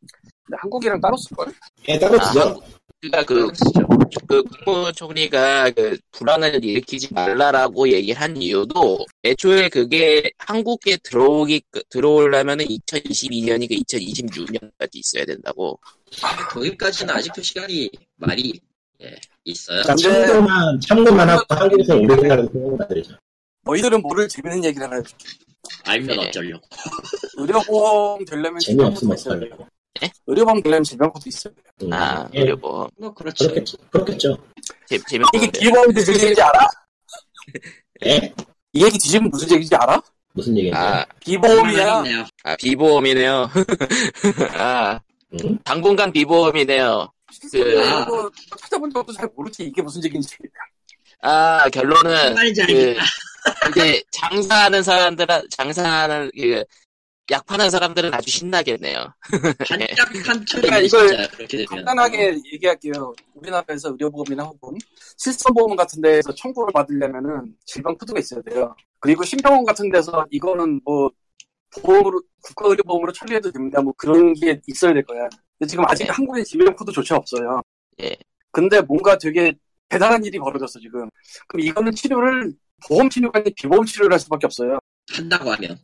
근데 한국이랑 따로 쓸걸? 예, 따로 아, 지죠. 그러니까 그, 그 국무총리가 그 불안을 일으키지 말라라고 얘기를 한 이유도 애초에 그게 한국에 들어오기 들어오려면은 2022년이고 2026년까지 있어야 된다고. 도입까지는 아직도 시간이 많이 예, 있어요. 참고만 참고만 하고 한국에서 오래 생각하는 생각을 들죠. 너희들은 모를 재밌는 얘기를 하나 해줄게 알면 네. 어쩌려고. 의료보험 되려면 재미없으면 있어야 돼요 어떡하려고. 의료보험 되려면 있어야 돼요 음, 아, 예, 그리고 뭐 그렇죠. 그렇겠죠. 그렇겠죠. 재, 이게 재밌는데. 기본이 무슨 얘기인지 알아? 예? 이 얘기 뒤집으면 무슨 얘기인지 알아? 무슨 얘기인지. 아, 비보험이야 네요 아 비보험이네요. (laughs) 아, 음? 당분간 비보험이네요. 그- 아, 뭐 찾아본 적도 잘 모르지 이게 무슨 얘기인지 아, 결론은 그. 이게 장사하는 사람들은 장사하는 그, 약 파는 사람들은 아주 신나겠네요. 반짝 한철이 그러니까 이걸. 간단하게 얘기할게요. 우리나라에서 의료보험이나 혹은 실손보험 같은 데에서 청구를 받으려면은 질병 코드가 있어야 돼요. 그리고 신병원 같은 데서 이거는 뭐 보험으로 국가의료보험으로 처리해도 됩니다. 뭐 그런 게 있어야 될 거야. 근데 지금 아직 네. 한국에 질병 코드조차 없어요. 예. 근데 뭔가 되게 대단한 일이 벌어졌어 지금. 그럼 이거는 치료를 보험 치료가 아니라 비보험 치료를 할 수밖에 없어요. 한다고 하면.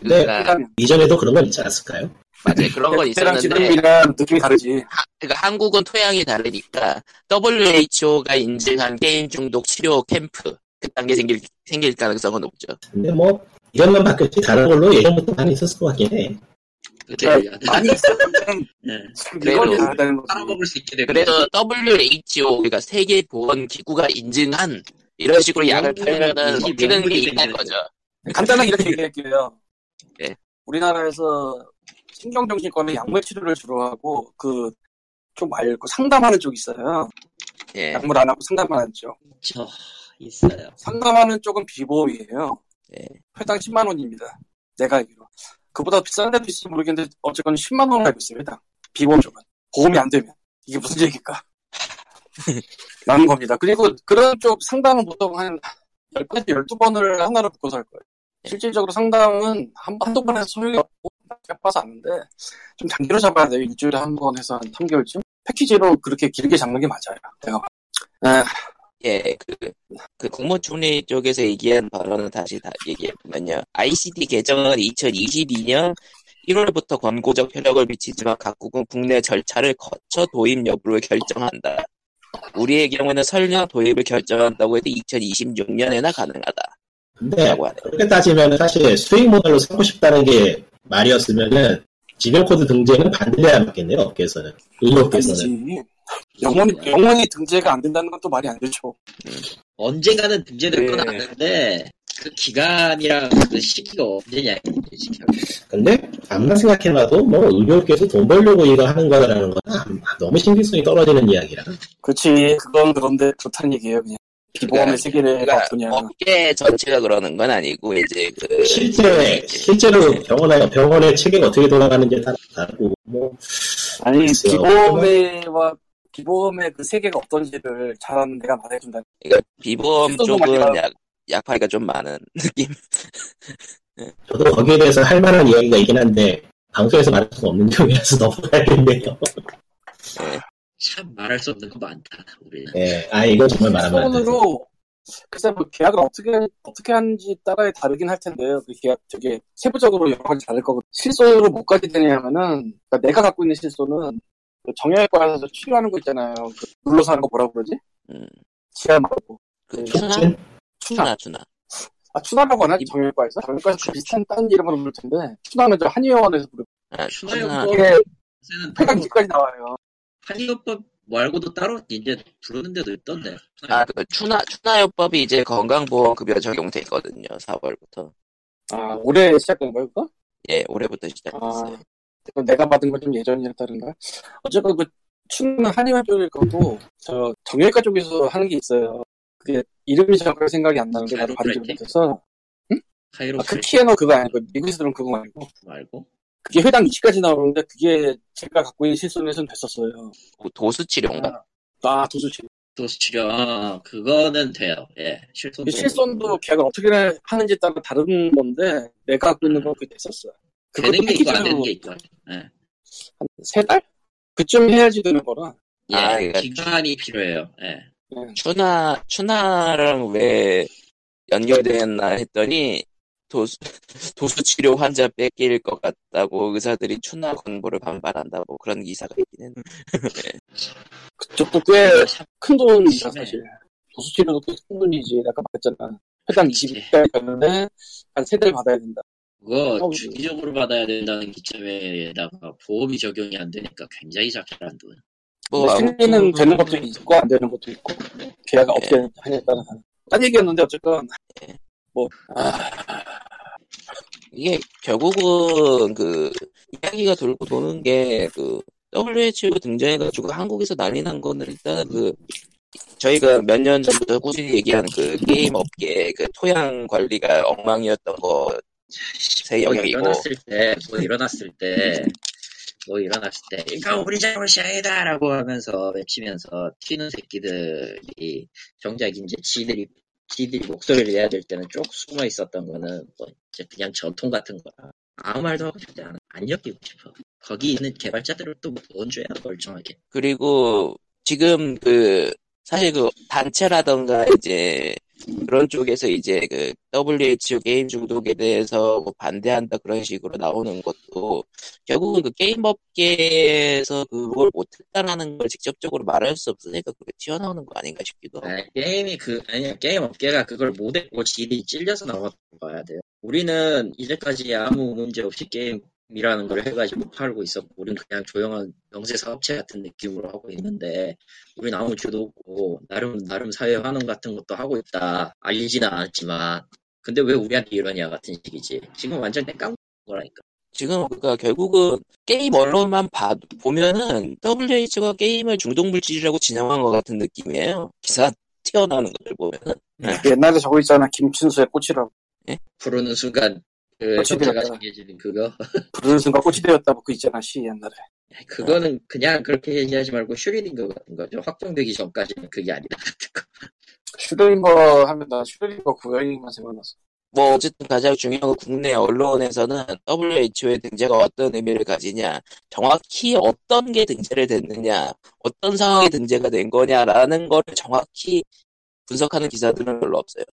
네. 그러니까, 왜냐하면 이전에도 그런 건 있지 않았을까요? 맞아요. 그런 건 있었는데, 지금이랑 느낌이 다르지. 그러니까 한국은 토양이 다르니까 WHO가 인증한 게임 중독 치료 캠프 그딴 게 생길 생길 가능성은 높죠. 근데 뭐 이름만 바뀌었지 다른 걸로 예전부터 많이 있었을 것 같긴 해. 그때 많이 있었는데 예. (laughs) 지금 그래도. 빨아먹을 수 있게 되고. 그래서 WHO 그러니까 세계 보건 기구가 인증한 이런 식으로 약을 명분이- 팔면은 먹히는 게 있는 거죠. 간단하게 이렇게 얘기할게요. 네. 우리나라에서 신경정신과는 약물 치료를 주로 하고 그좀 말고 상담하는 쪽이 있어요. 예. 약물 안 하고 상담하는 쪽. 저 있어요. 상담하는 쪽은 비보험이에요. 예. 회당 10만 원입니다. 내가 알기로. 그보다 비싼 데도 있을지 모르겠는데 어쨌건 10만 원을 알고 있어요. 회당. 비보험 쪽은. 보험이 안 되면. 이게 무슨 얘기일까? (laughs) 라는 겁니다. 그리고 그런 쪽 상담은 보통 한 10번에서 12번을 하나로 묶어서 할 거예요. 실질적으로 상담은 한, 한두 번 해서 소용이 없고, 딱 봐서 아는데, 좀 단기로 잡아야 돼요. 일주일에 한 번 해서 한 3개월쯤? 패키지로 그렇게 길게 잡는 게 맞아요. 내가 봐. 에, 예, 그, 그 국무총리 쪽에서 얘기한 발언은 다시 다 얘기해보면요. ICD 개정은 2022년 1월부터 권고적 효력을 미치지만 각국은 국내 절차를 거쳐 도입 여부를 결정한다. 우리의 경우에는 설령 도입을 결정한다고 해도 2026년에나 가능하다. 근데 라고 하네요. 그렇게 따지면 사실 수익 모델로 삼고 싶다는 게 말이었으면은 질병 코드 등재는 반대해야 맞겠네요. 업계에서는 의료업계에서는. 영원히, 영원히 등재가 안 된다는 건 또 말이 안 되죠. 언젠가는 등재될 건 네. 아는데 그 기간이랑 그 시기가 언제냐 지금. 근데 아무나 생각해봐도 뭐 의료계에서 돈 벌려고 이거 하는 거라는 건 아, 너무 신빙성이 떨어지는 이야기라. 그렇지 그건 그런데 좋다는 얘기예요 그냥 비보험의 세계를 그러니까 어떠냐 업계 전체가 그러는 건 아니고 이제 그 실제 실제로 병원에 병원의 체계가 어떻게 돌아가는지 따라 다르고 뭐 아니. 비보험의와 비보험의 그 세계가 어떤지를 잘하는 데가 말해준다 그러니까 비보험 쪽은. 약 약파리가 좀 많은 (laughs) 느낌. 저도 거기에 대해서 할 만한 이야기가 있긴 한데 방송에서 말할 수가 없는 경우라서 넘어가야겠네요. (laughs) 참 말할 수 없는 거 많다 우리는. 예, 아 이건 정말 말하면 안 돼. 글쎄 뭐 계약을 어떻게 어떻게 하는지 따라에 다르긴 할 텐데요. 그 계약 되게 세부적으로 여러 가지 다를 거고 실손으로 못 가게 되냐면은 그러니까 내가 갖고 있는 그 정형외과에서 치료하는 거 있잖아요. 그 눌러서 하는 거 뭐라고 그러지? 음, 지하 말고 그 네. 추나? 추나 추나. 아 추나라고 하나 정형외과에서? 정형외과에서 그 비슷한 딴 이름으로 부를 텐데 추나는 저 한의원에서 부르고 아, 추나 추나요? 이게 폐강지까지 나와요. 한의요법 말고도 따로 이제 부르는 데도 있던데. 아, 그 추나 추나요법이 이제 건강보험급여 적용돼 있거든요. 4월부터. 아 올해 시작된 거예요 그거? 예, 올해부터 아 시작됐어요. 그건 내가 받은 건 좀 예전이었다는가? 어쨌건 그 추는 한의원 쪽일 거고 저 정형외과 쪽에서 하는 게 있어요. 그게 이름이 정확하게 생각이 안 나는데 나도 받지 카이로프랙틱? 못해서 카이로 아, 그 키에너 그거 아니고 미국에서 들은 그거 말고 말고. 그게 회당 2시까지 나오는데 그게 제가 갖고 있는 실손에서는 됐었어요. 그 도수치료인가? 아 도수치. 도수 치료 아, 그거는 돼요. 예. 실손. 그 실손도 계약을 어떻게 하는지 따라 다른 건데 내가 갖고 있는 건 그게 됐었어요. 되는 게 있고 안 되는 게 있고. 예. 한세 달? 그쯤 해야지 되는 거라. 예. 아, 그러니까 기간이 필요해요. 예. 네. 추나 추나랑 왜 연결되었나 했더니 도수 (laughs) 도수치료 환자 뺏길 것 같다고 의사들이 추나 권고를 반발한다 뭐 그런 기사가 있긴 했는데 (laughs) 그쪽도 꽤 큰 돈이죠 심해. 사실. 도수치료도 꽤 큰 돈이지. 아까 말했잖아. 회당 20일까지 갔는데 한세달 받아야 된다. 그거 어, 주기적으로 받아야 된다는 기점에다가 보험이 적용이 안 되니까 굉장히 작게란 돈. 뭐 승리는 아무튼 되는 것도 있고 안 되는 것도 있고 계약을 예. 어떻게 하냐에 따라서 딴 얘기였는데 어쨌건 뭐 아, 이게 결국은 그 이야기가 돌고 도는 게 그 WHO 등장해가지고 한국에서 난리 난 거는 일단 그 저희가 몇 년 전부터 꾸준히 얘기하는 그 게임 업계 그 토양 관리가 엉망이었던 거 제뭐 영역이고. 일어났을 때, 뭐 일어났을 때, 뭐 일어났을 때, 이거 우리 잘못이 아니다라고 하면서 외치면서 튀는 새끼들이 정작 이제 지들이 지들이 목소리를 내야 될 때는 쭉 숨어 있었던 거는 뭐 이제 그냥 전통 같은 거라 아무 말도 하고 싶지 않아 안 엮이고 싶어. 거기 있는 개발자들을 또뭔 죄야 멀쩡하게. 그리고 지금 그 사실 그 단체라던가 이제 그런 쪽에서 이제 그 WHO 게임 중독에 대해서 뭐 반대한다 그런 식으로 나오는 것도 결국은 그 게임 업계에서 그걸 못했다라는 걸 직접적으로 말할 수 없으니까 그게 튀어나오는 거 아닌가 싶기도 하고. 아, 게임이 그 아니 게임 업계가 그걸 못했고 지들이 찔려서 나왔다고 봐야 돼요. 우리는 이제까지 아무 문제 없이 게임 이라는 걸 해가지고 팔고 있었고, 우리는 그냥 조용한 영세 사업체 같은 느낌으로 하고 있는데, 우린 아무 죄도 없고 나름 나름 사회 환원 같은 것도 하고 있다. 알리지는 않았지만, 근데 왜 우리한테 이러냐 같은 식이지. 지금 완전 땡깡 거라니까. 지금 그러니까 결국은 게임 언론만 봐 보면은 WH가 게임을 중독 물질이라고 진영한 것 같은 느낌이에요. 기사 튀어나오는 것들 보면은 옛날에 저거 있잖아 김춘수의 꽃이라고 부르는 순간 그 그렇다. 생겨지는 그거. (laughs) 부르는 순간 꽃이 되었다고 그 있잖아 시 옛날에 그거는 그냥 그렇게 얘기하지 말고 슈리딩거 같은 거죠. 확정되기 전까지는 그게 아니다 (laughs) 같은 거. 슈드링거 하면 나 슈드링거 구형이만 생각났어 뭐 어쨌든 가장 중요한 건 국내 언론에서는 WHO의 등재가 어떤 의미를 가지냐, 정확히 어떤 게 등재를 됐느냐, 어떤 상황에 등재가 된 거냐라는 거를 정확히 분석하는 기사들은 별로 없어요.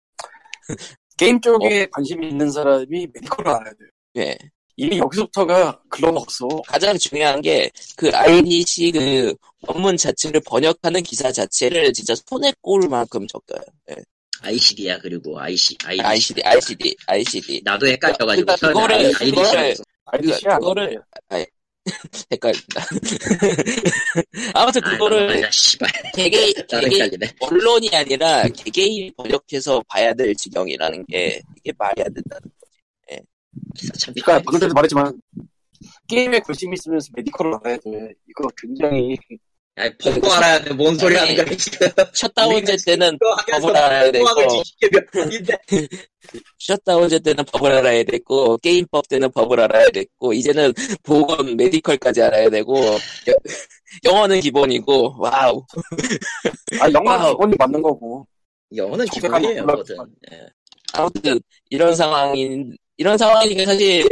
(laughs) 게임 쪽에 관심이 있는 사람이 메디컬을 알아야 돼요 예. 이게 여기서부터가 글러가 없어 가장 중요한 게 그 IDC 그 원문 자체를 번역하는 기사 자체를 진짜 손에 꼽을 만큼 적어요. 예. ICD야 그리고 IC, IDC. ICD, ICD, ICD. 나도 헷갈려가지고 그러니까 그거를- IDC 그거를- 라고 IDC야 그거를- (laughs) 헷갈린다. (laughs) 아무튼 아, 그거를. 개개인, (laughs) 개개인. 언론이 아니라 개개인 번역해서 봐야 될 지경이라는 게 이게 말이 안 된다는 기사 참 그러니까 방금 전에도 말했지만 게임에 관심 있으면서 메디컬을 알아야 돼. 이거 굉장히 야, 보고 알아야 돼. 뭔 소리 하는 거야, 지금. 셧다운제 (laughs) 때는 법을 알아야 되고. 셧다운제 때는 법을 알아야 됐고 게임법 때는 법을 알아야 됐고 이제는 보건 메디컬까지 알아야 되고 여- 영어는 기본이고 와우 (laughs) 아 영어 와우. 기본이 맞는 거고 영어는 기본이에요. 뭐든. 예. 아무튼 이런 상황인 이런 상황이니까 사실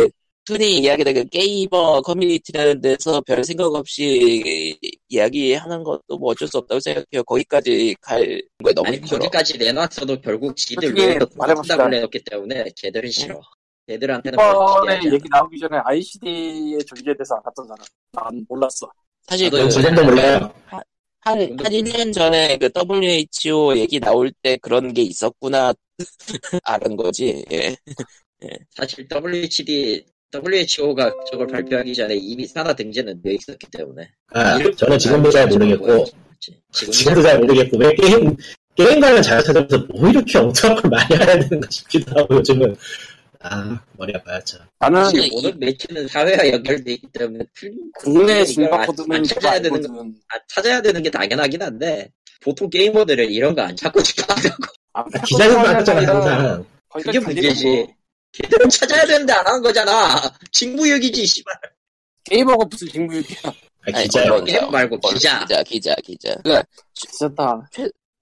흔히 이야기되는 게이머 커뮤니티라는 데서 별 생각 없이 이야기하는 것도 뭐 어쩔 수 없다고 생각해요. 거기까지 갈 거에 너무 아니, 힘들어. 거기까지 내놨어도 결국 지들 왜 말해봅시다. 말해봅시다. 내놓기 때문에 걔들은 싫어. 걔들한테는 이번에 얘기 나오기 전에 ICD의 존재에 대해서 알았던 사람 난 몰랐어. 사실 저도 그저 정도 몰라요. 한, 한 1년 전에 그 WHO 얘기 나올 때 그런 게 있었구나 (laughs) 아는 거지. 예. 사실 WHD, WHO가 저걸 발표하기 전에 이미 산하 등재는 돼 있었기 때문에. 아, 저는 지금도 잘 모르겠고, 지금 지금도 잘 모르겠고, 왜 게임, 게임 관련 잘 찾아서 뭐 이렇게 엉뚱한 걸 많이 해야 되는가 싶기도 하고, 요즘은. 아, 머리 아파요, 참. 나는 모든 매체는 사회와 연결돼 있기 때문에 틀- 국내 이걸 진박 안- 코드는 안 찾아야 되는 거, 알거든. 아, 찾아야 되는 게 당연하긴 한데 보통 게이머들은 이런 거 안 찾고 (laughs) 싶어 하고 아, 기자들도 안 했잖아, 아니라 항상. 그게 문제지. 걔들은 찾아야 되는데 안 하는 거잖아. 직무유기지 씨발. 게임하고 무슨 직무유기야. 아, 기자요. 게임 말고 기자. 기자, 기자, 기자. 그러니까, 진짜다.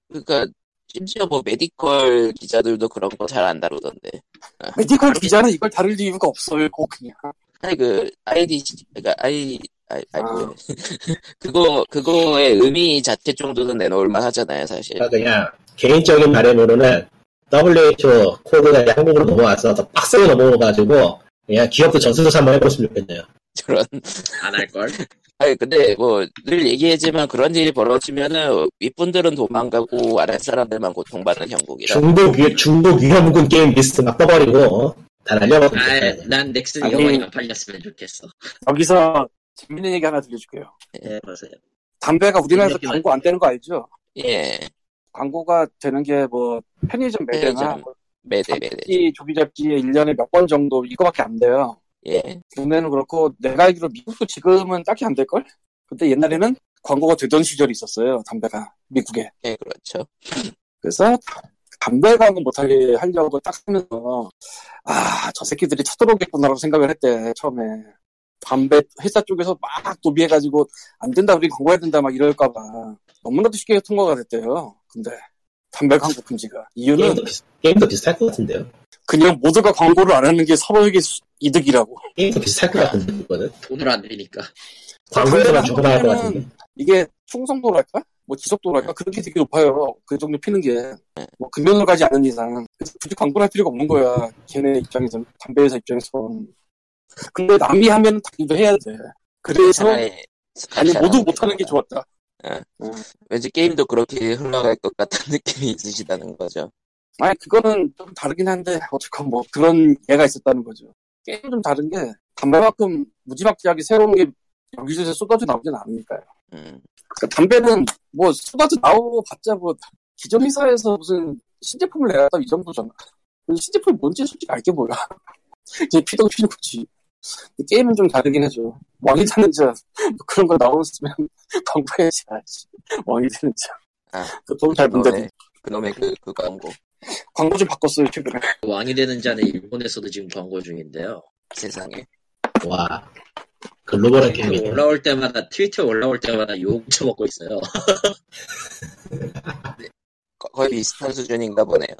그러니까 심지어 뭐 medical 기자들도 그런 거 잘 안 다루던데. medical 기자는 이걸 다룰 이유가 없어요. 그냥. 아니 그 아이디 그러니까 아이 아이 아이 아. (laughs) 그거 그거의 의미 자체 정도는 내놓을 만하잖아요 사실. 그러니까 그냥, 개인적인 바람으로는, WHO 코드가 한국으로 넘어와서 더 빡세게 넘어와가지고, 그냥 기업도 전수조사 한번 해봤으면 좋겠네요. 그런 안 할 걸. (laughs) 아니 근데 뭐 늘 얘기했지만 그런 일이 벌어지면은 윗분들은 도망가고 아랫 사람들만 고통받는 형국이라. 중국, 위, 중국 위험군 게임 리스트 막 떠버리고, 어? 다 날려버리고. 아, 난 넥슨 아니. 영원히 안 팔렸으면 좋겠어. 여기서 재밌는 얘기 하나 들려줄게요. 예, 보세요. 담배가 우리나라에서 광고 안 되는 거 알죠? 예. 광고가 되는 게 뭐 편의점 매대나 편의점. 뭐 매대 매대. 조기 잡지에 1년에 몇 번 정도 이거밖에 안 돼요. 예. 국내는 그렇고 내가 알기로 미국도 지금은 딱히 안 될걸? 근데 옛날에는 광고가 되던 시절이 있었어요. 담배가 미국에. 예 그렇죠. 그래서 담배 광고 못하게 하려고 딱 하면서 아 저 새끼들이 쳐들어오겠구나라고 생각을 했대 처음에 담배 회사 쪽에서 막 도비해가지고 안 된다 우리 광고해야 된다 막 이럴까봐 너무나도 쉽게 통과가 됐대요. 근데 담배 광고 금지가 이유는 게임도, 비슷, 게임도 비슷할 것 같은데요. 그냥 모두가 광고를 안 하는 게 서로에게 수- 이득이라고. 게임도 비슷할 것 같은데, 그거는. 돈을 안 내니까. 광고에서만 주고받을 것 같은데. 이게 충성도랄까? 뭐 지속도랄까? 그런 게 되게 높아요. 그 정도 피는 게. 뭐 금연을 가지 않은 이상. 그래서 굳이 광고를 할 필요가 없는 거야. 걔네 입장에서는, 담배 회사 입장에서는. 근데 남이 하면 당연히 해야 돼. 그래서, 아니, 모두 못하는 게 좋았다. 왠지 게임도 그렇게 흘러갈 것 같은 (laughs) 느낌이 있으시다는 거죠. 아니, 그거는 좀 다르긴 한데, 어쨌건 뭐, 그런 예가 있었다는 거죠. 게임은 좀 다른 게, 담배만큼 무지막지하게 새로운 게 여기저기서 쏟아져 나오진 않으니까요. 음. 그러니까 담배는 뭐 쏟아져 나오봤자 뭐 기존 회사에서 무슨 신제품을 내놨다 이 정도잖아. 근데 신제품이 뭔지 솔직히 알게 뭐야. (laughs) 이제 피도 피는 거지. 게임은 좀 다르긴 하죠. 왕이 되는 자뭐 그런 거 나왔으면 광고해야지. 알지. 왕이 되는 자. 아, 그돈잘 번데 그놈의, 그, 그 광고. 광고 좀 바꿨어요 최근에. 왕이 되는 자는 일본에서도 지금 광고 중인데요. 세상에. 와. 글로벌한 트위터 게임이네. 올라올 때마다, 트위터 올라올 때마다 욕 쳐먹고 있어요. (laughs) 거- 거의 비슷한 수준인가 보네요.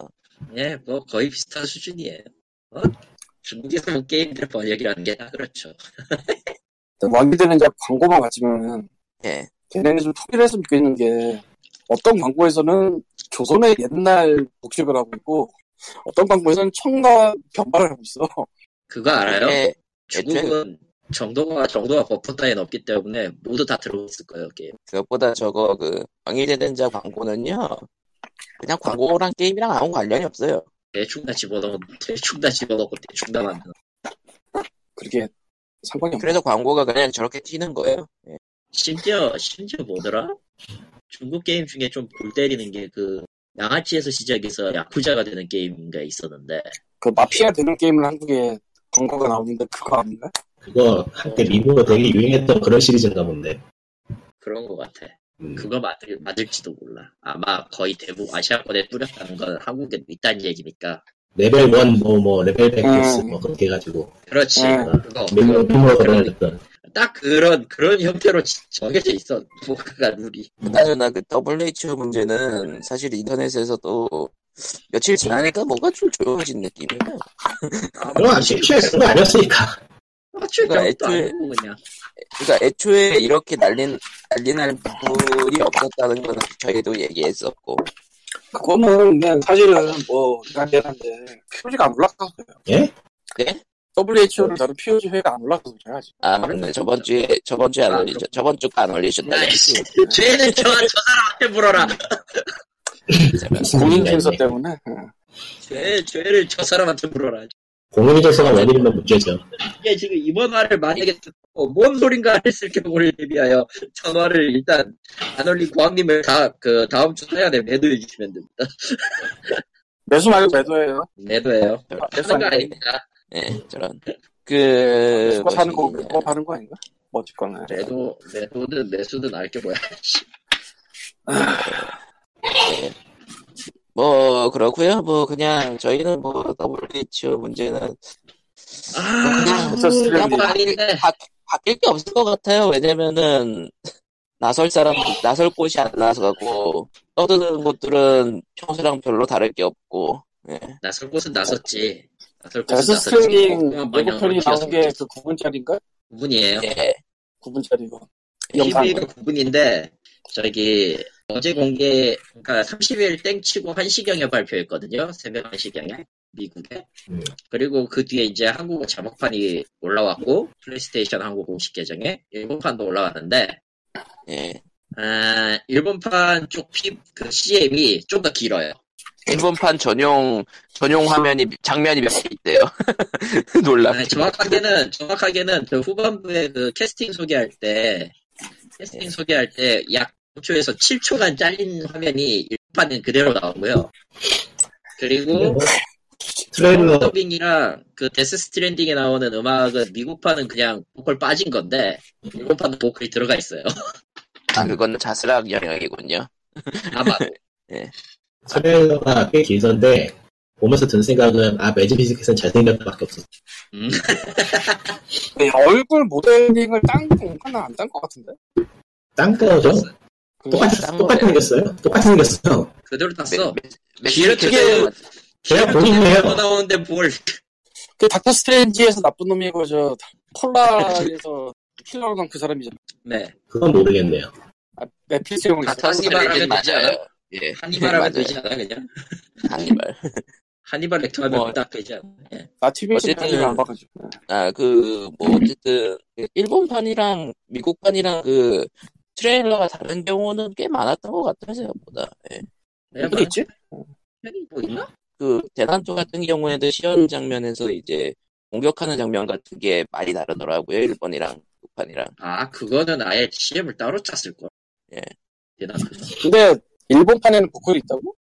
예, 뭐 거의 비슷한 수준이에요. 어? 중국에서 뭐 게임들 번역이라는 게 다 그렇죠. 되는 자 광고만 같지만 예. 걔네는 좀 통일했으면 좋겠는 게 어떤 광고에서는 조선의 옛날 복식을 하고 있고 어떤 광고에서는 청과 변발을 하고 있어. 그거 알아요? 예. 중국은 정도가 정도가 buff 따윈 없기 때문에 모두 다 들어있을 거예요 게임. 그것보다 저거 그 왕이 되는 자 광고는요. 그냥 광고랑 게임이랑 아무 관련이 없어요. 대충 다 집어넣고 대충 다 집어넣고 대충 다 만드는. 그렇게 상관이 없네. 그래서 광고가 그냥 저렇게 튀는 거예요. 예. 심지어 심지어 뭐더라? 중국 게임 중에 좀 골 때리는 게 그 양아치에서 시작해서 야쿠자가 되는 게임인가 있었는데 그 마피아 되는 게임을 한국에 광고가 나오는데 그거 아닌가? 그거 한때 미국으로 되게 유행했던 그런 시리즈인가 본데. 그런 것 같아. 음. 그거 맞을, 맞을지도 몰라. 아마 거의 대부분 아시아권에 뿌렸다는 건 한국에도 있다는 얘기니까. 레벨 1, 뭐, 뭐, 레벨 100 플러스, 음. 뭐, 그렇게 해가지고. 그렇지. 음. 그거. 밀로, 밀로 그런-. 딱 그런, 그런 형태로 지- 정해져 있어. 뭐가 룰이. 그나저나 그 WHO 문제는 사실 인터넷에서도 며칠 지나니까 뭐가 좀 조용해진 느낌이에요. 아, 안 취할 그거 아니었으니까. 맞출 그러니까 것도 애초에- 아니고 그냥. 그러니까 애초에 이렇게 난린 난리 날 부분이 없었다는 건 저희도 얘기했었고 그거는 그냥 사실은 뭐 미안한데 POG가 안 올라가서 그래요. 예? 네? WHO를 다룬 POG 회가 안 올라가서 그래야지. 아 맞네 저번 주에 저번 주에 안 아, 올리죠 저번 주가 안 올리셨다. 죄는 저, 저 사람한테 물어라. (laughs) 공인検서 때문에. 응. 죄, 죄를 저 사람한테 물어라. 공인인증서가 원인이면 문제죠. 이게 지금 이번 화를 만약에 듣고 뭔 소린가 했을 경우를 대비하여 전화를 일단 안 올린 구왕님을 다, 그, 다음 주 사연에 매도해 주시면 됩니다. (laughs) 매수 말고 매도예요. 매도해요. 매수 하는 거 아니고 아닙니다. 예 저런 그 그거 사는 거, 그거 파는 거 아닌가? 뭐 어쨌거나. 매도, 매도든 매수든 알게 뭐야. 뭐 그렇고요 뭐 그냥 저희는 뭐 WHO 문제는 아, 그냥 그냥 뭐거 바뀔, 아닌데. 바, 바뀔 게 없을 것 같아요 왜냐면은 나설 사람 나설 곳이 안 나서고 떠드는 곳들은 평소랑 별로 다를 게 없고 예. 나설 곳은 나섰지. 나설 곳은 그만 예고편이 나온 게 그 9분짜리인가? 9분이에요. 예. 9분짜리고. 영상. 12가 9분인데, 저기, 어제 공개, 그러니까 30일 땡치고 1시경에 발표했거든요. 새벽 1시경에. 미국에. 음. 그리고 그 뒤에 이제 한국어 자막판이 올라왔고, 플레이스테이션 한국 공식 계정에 일본판도 올라왔는데, 예. 아, 일본판 쪽 피, 그 CM이 좀 더 길어요. 일본판 전용 전용 화면이 장면이 몇 개 있대요. (laughs) 놀랍게. 아니, 정확하게는, 정확하게는 그 후반부에 그 캐스팅 소개할 때, 캐스팅 소개할 때 약 5초에서 7초간 잘린 화면이 일판은 그대로 나오고요. 그리고 뭐, 트레일러, 더빙이랑 그 데스 스트랜딩에 나오는 음악은 미국판은 그냥 보컬 빠진 건데, 일본판은 보컬이 들어가 있어요. 아, 그거는 자스락 영역이군요. 아마, (laughs) 트레일러가 꽤 길던데, 보면서 든 생각은, 아, 매직비스켓은 잘생겼다밖에 없어. 음, (laughs) 네, 얼굴 모델링을 딴 건가나 안 딴 것 같은데? 딴 거죠? 그게 똑같이, 딴 똑같이. 생겼어요. 똑같이 생겼어요. 그대로 땄어. 뒤를 뒤를 그냥 본인이에요. 더 나오는데 뭘. 그 닥터 스트레인지에서 나쁜 놈이고 저 폴라에서 킬러로 그 사람이잖아. 네. 그건 모르겠네요. 아, 하면 스트레이지 되지 않아? 맞아요. 예. 한니발 하면. 되지 않아, 그냥? 한니발. 한니발 (laughs) 렉터 하면 뭐, 딱 되지 않아? 예. 나 TV에서 어쨌든- 한니발 안 봐가지고. 아, 그, 뭐, 어쨌든, 그 일본판이랑 미국판이랑 그, 트레일러가 다른 경우는 꽤 많았던 것 같아요, 생각보다. 예. 어디 있지? 편이 뭐 있나? 그, 대난투 같은 경우에도 시연 장면에서 이제, 공격하는 장면 같은 게 많이 다르더라고요, 일본이랑 미국판이랑. 아, 그거는 아예 CM을 따로 짰을걸. 예. 대단하다. 근데 일본판에는 보컬이 있다고?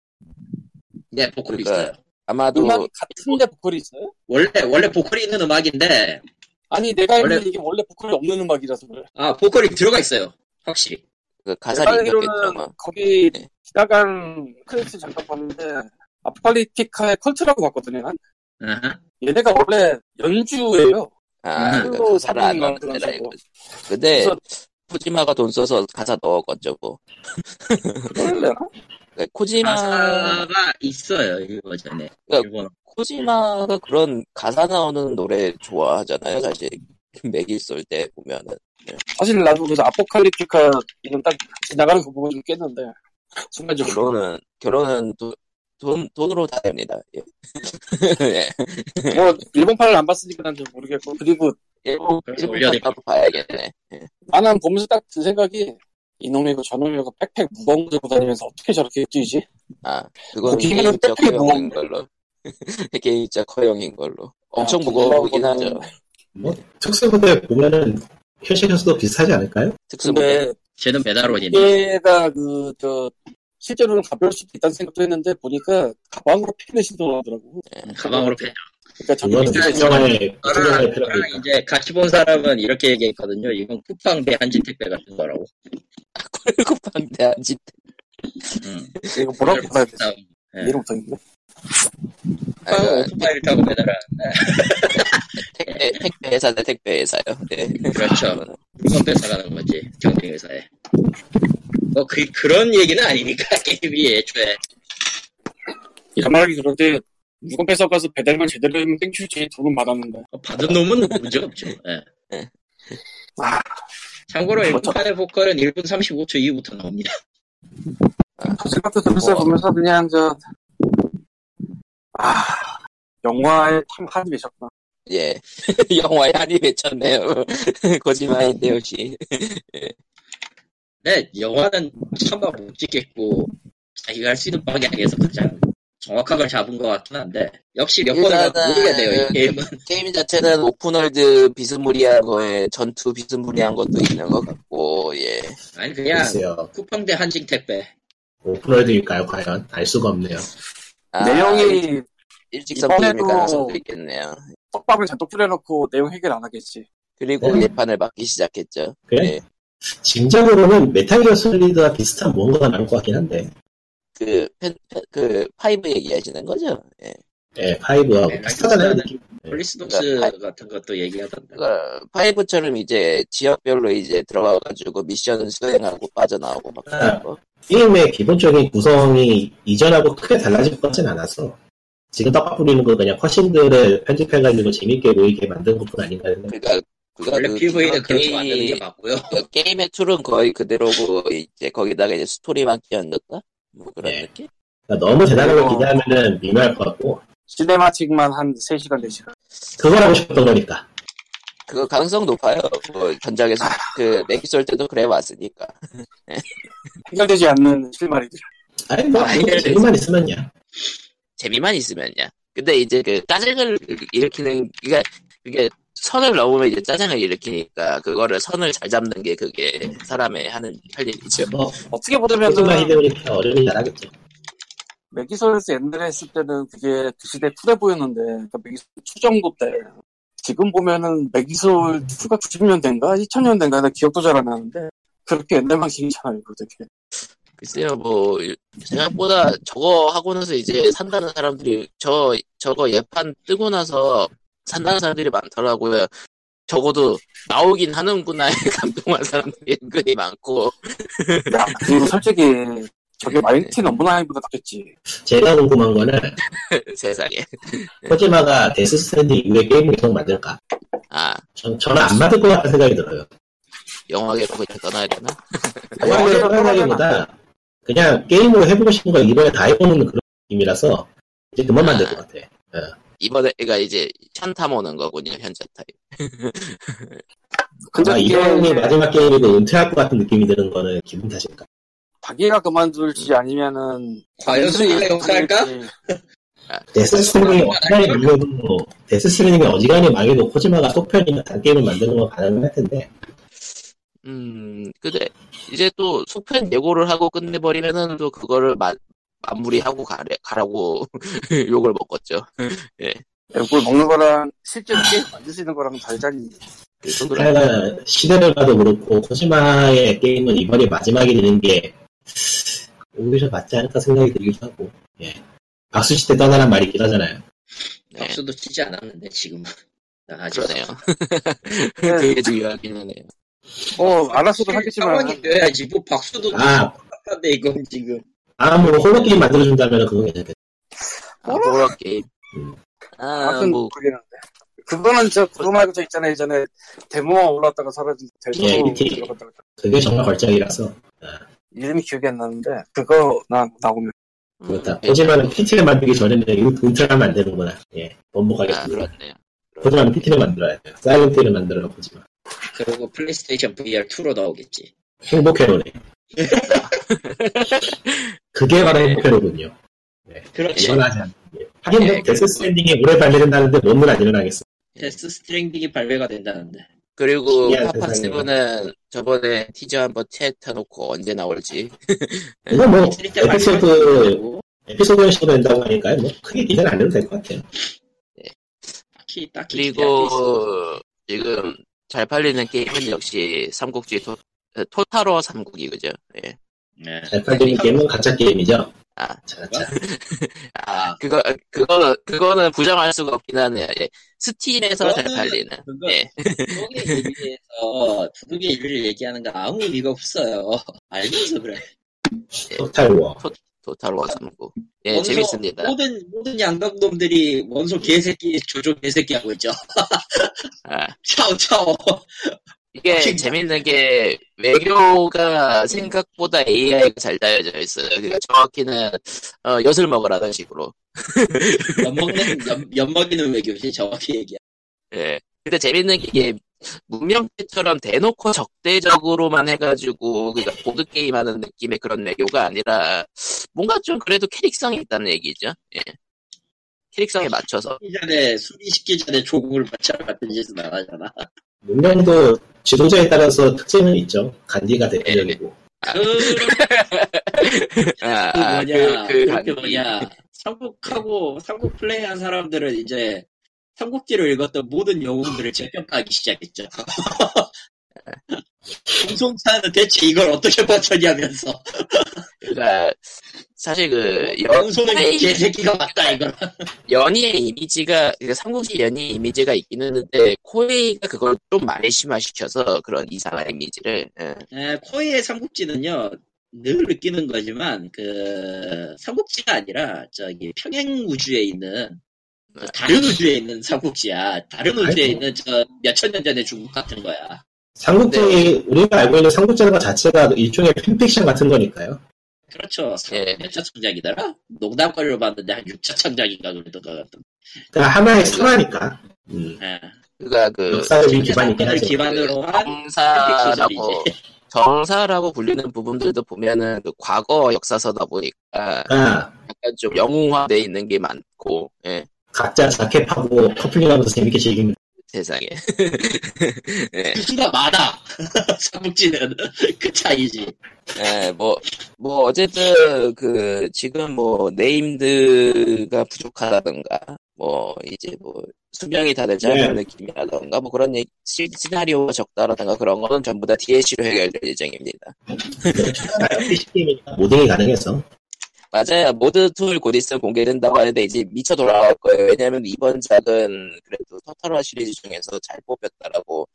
네, 보컬이 그러니까 있어요. 아마도, 음악이 같은데 보컬이 있어요? 원래, 원래 보컬이 있는 음악인데, 아니 내가 알기로 원래- 이게 원래 보컬이 없는 음악이라서 그래. 아, 보컬이 들어가 있어요. 확실히. 그 입력했죠, 아마. 거기 네. 지나간 크레디트 잠깐 봤는데 아포칼리티카의 컬트라고 봤거든요. 난. 얘네가 원래 연주예요. 아, 음. 그 가사를 안 넣는 식으로. 이거. 근데, 그래서- 코지마가 돈 써서 가사 넣었겠죠, 뭐. 그러려나? 그러니까 코지마, 가사가 있어요, 이 버전에. 그러니까. 코지마가 그런 가사 나오는 노래 좋아하잖아요, 사실. 맥이 쏠 때 보면은. 사실 나도 그래서 아포칼리티카 이건 딱 지나가는 거 보고 좀 깼는데 순간적으로 결혼은, 결혼은 돈, 돈, 돈으로 다 됩니다. 예. (laughs) 예. 뭐 일본판을 안 봤으니까 난 좀 모르겠고 그리고 일본, 그래서 일본 올려야 나도 봐야겠네. 나는 보면서 딱 든 생각이 이놈이고 저놈이고 백팩 무거운 거 들고 다니면서 어떻게 저렇게 뛰지? 아, 그건 개인적 허용인 걸로. (laughs) 개인적 허용인 걸로. 엄청 아, 무거우긴 그거는- 하죠. 뭐 특수부대 보면은 현실에서도 비슷하지 않을까요? 특수부대. 쟤는 메달원이네. 얘가 그 저 실제로는 가벼울 수도 있다는 생각도 했는데 보니까 가방으로 펜을 신동하더라고. 가방으로 패. 그러니까 저기 그거는 밑에 무슨 영화에 무슨 영화에 저랑. 이제 같이 본 사람은 이렇게 얘기했거든요. 이건 쿠팡 대 한진 택배 같은 거라고. (laughs) 쿠팡 대한집. 음. 이거 뭐라고 되지? 예. 이름 못하겠네. 쿠팡 오토바이를 타고 매달하는데 (laughs) 택배, 택배 회사네, 택배 회사요. 네. 그렇죠. 물건 뺏어가는 거지 경쟁 회사에. 뭐 그, 그런 얘기는 아니니까 (laughs) 게임이 애초에 이런 말하기 그런데 물건 뺏어가서 배달만 제대로 하면 땡큐지 돈은 받았는데. 받은 놈은 문제 없죠. 예. 아, 참고로. 일본판의 보컬은 1분 35초 이후부터 나옵니다. 그 생각도 들면서 뭐. 보면서 그냥 저, 아, 영화에 참 한이 계셨구나. 예. (laughs) 영화에 한이 맺혔네요. (laughs) 거짓말인데, 역시. 네, 영화는 차마 못 찍겠고 자기가 할 수 있는 방향에서 가장 정확한 걸 잡은 것 같긴 한데 역시 몇 모르게 돼요 이 게임은 (laughs) 게임 자체는 open world 비스무리한 거에 전투 비스무리한 것도 있는 것 같고, 예. 아니 그냥 글쎄요. 쿠팡 대 한징 택배 오픈월드일까요, 과연? 알 수가 없네요. 아, 내용이 일직선 이번에도- 게임일 가능성도 있겠네요. 떡밥을 잔뜩 뿌려놓고 내용 해결 안 하겠지. 그리고 네. 예판을 받기 시작했죠. 그래? 예. 짐작으로는 메탈기어 솔리드와 비슷한 무언가가 나올 것 같긴 한데. 그, 펜, 펜, 그, 파이브 얘기하시는 거죠? 예. 예, 파이브하고 네, 비슷하잖아요. 느낌. 폴리스독스 그러니까 같은 것도 얘기하던데 그러니까 파이브처럼 이제 지역별로 이제 들어가가지고 미션을 수행하고 빠져나오고 막 그런 거. 게임의 기본적인 구성이 이전하고 크게 달라질 것 같진 않아서 지금 떡밥 뿌리는 거 그냥 cutscene들을 편집해가지고 재밌게 보이게 만든 것뿐 아닌가 했는데 그러니까 그가 원래 그 PV는 그렇게 만드는 게 맞고요 그 게임의 툴은 거의 그대로고 이제 거기다가 이제 스토리만 끼얹었다 뭐 그런 네. 느낌? 그러니까 너무 대단한 걸 그리고- 기대하면은 미묘할 것 같고 cinematic만 한 3시간, 4시간. 그걸 하고 싶었던 거니까 그거 가능성 높아요. 뭐 전작에서 그 맥기솔 때도 그래 왔으니까. 해결되지 않는 실마리들. 아니 뭐 그거 재미만 있으면야 재미만 있으면요. 근데 이제 그 짜증을 일으키는 그게 그게 선을 넘으면 이제 짜증을 일으키니까 그거를 선을 잘 잡는 게 그게 사람의 하는 할 일이죠. 뭐 어떻게 보자면은, 어른이 잘하겠죠 맥기솔에서 옛날에 했을 때는 그게 그 시대 쿨해 보였는데, 그러니까 2 정도 때. 지금 보면은 맥기솔 2가 90년대인가? 2000년대인가? 나 기억도 잘 안 나는데. 그렇게 옛날 방식이잖아요, 이거 되게. 글쎄요, 뭐 생각보다 저거 하고 나서 이제 산다는 사람들이 저 저거 예판 뜨고 나서 산다는 사람들이 많더라고요. 적어도 나오긴 하는구나에 (laughs) 감동한 사람들이 은근히 많고 야, 그리고 솔직히, 저게 마이티 넘버나인보다 낫겠지. 제가 궁금한 거는 (laughs) 세상에. 코지마가 데스 스트랜딩 이후에 게임을 계속 만들까 아 전, 저는 안 만들 것 같다는 생각이 들어요 영화계로 그냥 떠나야 되나? 영화를 떠나기보다 그냥 게임으로 해보고 싶은 걸 이번에 다 해보는 그런 느낌이라서 이제 그만 만들 것 같아. 이번에가 이제 샨탐 오는 거군요 현재 타입. (laughs) 근데 이번이 마지막 게임이고 은퇴할 것 같은 느낌이 드는 거는 기분 탓일까 자기가 그만둘지 아니면은 과연 소니가 용서할까? 데스 스트랜딩이 어지간히 망해도 데스 스트랜딩이 어지간히 망해도 코지마가 속편이나 단 게임을 만드는 건 가능할 텐데 음 근데 이제 또 속편 예고를 하고 끝내버리면은 또 그거를 마, 마무리하고 가래, 가라고 (laughs) 욕을 먹었죠. 이걸 먹는 거랑 실제로 게임 만들 수 있는 거랑 달자니. 그 정도로. 하여간 시대를 봐도 그렇고 코지마의 게임은 이번이 마지막이 되는 게 오히려 맞지 않을까 생각이 들기도 하고 예. 박수 시대 떠나란 말이 있긴 하잖아요. 네, 박수도 치지 않았는데 지금은. 아직 그러네요. (laughs) 그게 중요하긴 하네요. 어 알아서도 하겠지만 상황이 돼야지 뭐 박수도 아, 똑같은데 이건 지금 아, 뭐, 홀로 게임 만들어준다면 그건 괜찮겠다. 아, 호러 게임. 음. 아, 아무튼 뭐, 모르겠는데 그거는 저 그거 말고 저 있잖아요 예전에 데모가 올랐다가 사라진 예, 데모 밑에. 들어갔다가 그게 정말 걸작이라서. 이름이 기억이 안 나는데 그거 나 나오면 그렇다. 음, 코지마는 PT를 만들기 전에는 안 되는구나. 예, 아, 번복하겠습니다. 그렇네요. 코지마는 PT를 만들어야 돼요. 사이렌트를 만들어요, 코지마. 그리고 플레이스테이션 VR 2로 나오겠지. 행복회로네. (laughs) 그게 바로 행복회로군요. 그렇지. 일어나지 않는 게. 하긴 예, 뭐 데스 스트랜딩이 올해 발매된다는데 뭔들 안 일어나겠어. 데스 스트랜딩이 발매가 된다는데. 그리고 파판 세븐은 저번에 티저 한번 채워놓고 언제 나올지. (laughs) 이거 뭐 E3 때 발매할 에피소드 에피소드 형식으로 된다고 하니까 뭐 크게 기대는 안 해도 될 것 같아요. 딱히 딱히 있어. 그리고 지금 잘 팔리는 게임은 역시 삼국지 토, 토타로 삼국이 그죠? 예. 네. 잘 팔리는 게임은 가짜 게임이죠. 아, 자, 자. (laughs) 아, 그거, 그거, 그거는 부정할 수가 없긴 하네요. 예. 스팀에서 잘 팔리는. 그거 예. 두둑의 일위에서 두둑의 일위를 얘기하는 거 아무 의미가 없어요. (laughs) 알면서 그래. 토탈 워. 토 탈 워 삼국. 예, 원소- 재밌습니다. 모든 모든 양각놈들이 원소 개새끼 조조 개새끼 하고 있죠. (laughs) 아, (laughs) 차오 차오. 이게 진짜. 재밌는 게 외교가 생각보다 AI가 잘 짜여져 있어요. 그러니까 정확히는 어, 엿을 먹으라는 식으로. 엿 먹는 엿, 엿 먹이는 외교지 정확히 얘기야. 예. 근데 재밌는 게 이게 문명체처럼 대놓고 적대적으로만 해가지고 그러니까 보드 게임 하는 느낌의 그런 외교가 아니라 뭔가 좀 그래도 캐릭성이 있다는 얘기죠. 예. 캐릭성에 맞춰서. 이 전에 식기 전에 조국을 맞춰 같은 짓은 안 하잖아. 문명도 지도자에 따라서 특징은 있죠. 간디가 대표적이고. 그, 아, 그 아, 뭐냐, 그, 그, 그, 그 뭐냐, 삼국하고, 삼국 플레이한 사람들은 이제, 삼국지를 읽었던 모든 영웅들을 재평가하기 시작했죠. (laughs) 공송차는 대체 이걸 어떻게 버텨냐면서. 그러니까 사실 그이 개새끼가 맞다, 이걸. 연의의 이미지가 그러니까 삼국지 연의 이미지가 있긴 했는데 코에이가 그걸 좀 많이 심화시켜서 그런 이상한 이미지를 예. 에, 코에이의 삼국지는요, 늘 느끼는 거지만, 그, 삼국지가 아니라, 저기, 평행 우주에 있는, 저 다른 우주에 있는 삼국지야. 다른 우주에 아이고. 있는 저, 몇천 년 전의 중국 같은 거야. 삼국지 네. 우리가 알고 있는 삼국지라는 것 자체가 일종의 fan fiction 같은 거니까요. 그렇죠. 예. 몇차 창작이더라? 농담거리로 봤는데 한 6차 창작인가 그랬던 것 같은. 그러니까 하나의 설화니까. 음. 예. 그러니까 그 기반이 하죠. 기반으로 한 정사라고 정사라고 불리는 부분들도 보면은 그 과거 역사서다 보니까 그러니까 약간 좀 영웅화돼 있는 게 많고 예, 각자 자켓하고 커플링하면서 재밌게 즐기면 세상에 (laughs) 예, 수가 많아. 삼국지는 그 차이지. 예, 뭐, 뭐, 어쨌든, 그, 지금 뭐, named가 부족하다던가, 뭐, 이제 뭐, 수명이 다 되지 않은 네. 느낌이라던가, 뭐 그런 얘기, 시, 시나리오가 적다라던가 그런 거는 전부 다 DLC로 해결될 예정입니다. 게임이니까 modding이 가능해서 맞아요. mod tool 곧 있으면 공개된다고 하는데 이제 미쳐 돌아갈 거예요. 왜냐면 이번 작은 그래도 토탈워 시리즈 중에서 잘 뽑혔다라고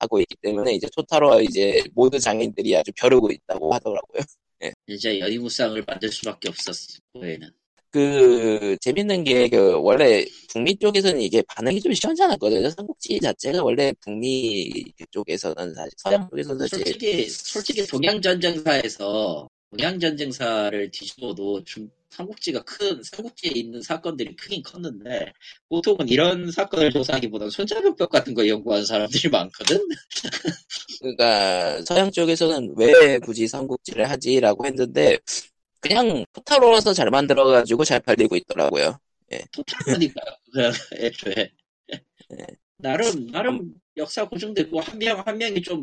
하고 있기 때문에 이제 토탈화 이제 모드 장인들이 아주 벼르고 있다고 하더라고요. (laughs) 이제 연희무쌍을 만들 수밖에 없었어. 코에는. 그 재밌는 게 그 원래 북미 쪽에서는 이게 반응이 좀 시원찮았거든요. 삼국지 자체가 원래 북미 쪽에서는 사실 서양 쪽에서는 사실 솔직히 솔직히 동양 전쟁사에서 동양 전쟁사를 뒤집어도 중 삼국지가 큰 삼국지에 있는 사건들이 크긴 컸는데 보통은 이런 사건을 조사하기보다는 손자병법 같은 거 연구하는 사람들이 많거든. (laughs) 그러니까 서양 쪽에서는 왜 굳이 삼국지를 하지라고 했는데 그냥 토탈로라서 잘 만들어가지고 잘 팔리고 있더라고요. 토탈하니까 그냥 (laughs) 애초에 나름 나름 역사 고증되고 한 명 한 명이 좀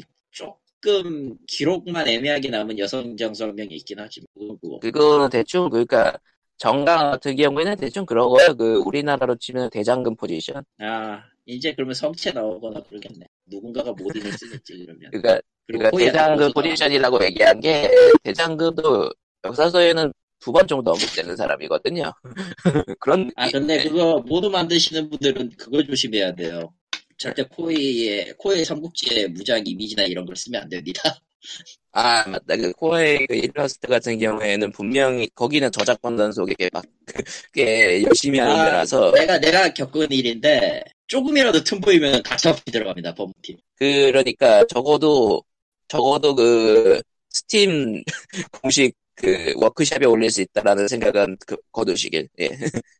조금 기록만 애매하게 남은 여성 정설명이 있긴 하지 뭐 그거 그거는 대충 그러니까 정강 같은 경우에는 대충 그러고요. 그 우리나라로 치면 대장금 포지션. 아 이제 그러면 성체 나오거나 그러겠네 누군가가 modding을 쓰겠지 그러면 그러니까 그러니까 대장금 포지션이라고 얘기한 게 대장금도 역사서에는 두 번 정도 언급되는 사람이거든요. (laughs) 그런 아. 근데 네. 그거 mod 만드시는 분들은 그거 조심해야 돼요 절대 코에이의 코에이의 삼국지의 무장 이미지나 이런 걸 쓰면 안 됩니다. (laughs) 아 맞다. 그 코에이의 그 일러스트 같은 경우에는 분명히 거기는 저작권 단속에 막꽤 열심히 하는 아, 데라서. 내가 내가 겪은 일인데 조금이라도 틈 보이면 가차없이 들어갑니다 법무팀. 그러니까 적어도 적어도 그 스팀 (laughs) 공식 그 워크샵에 올릴 수 있다라는 생각은 그, 거두시길 예.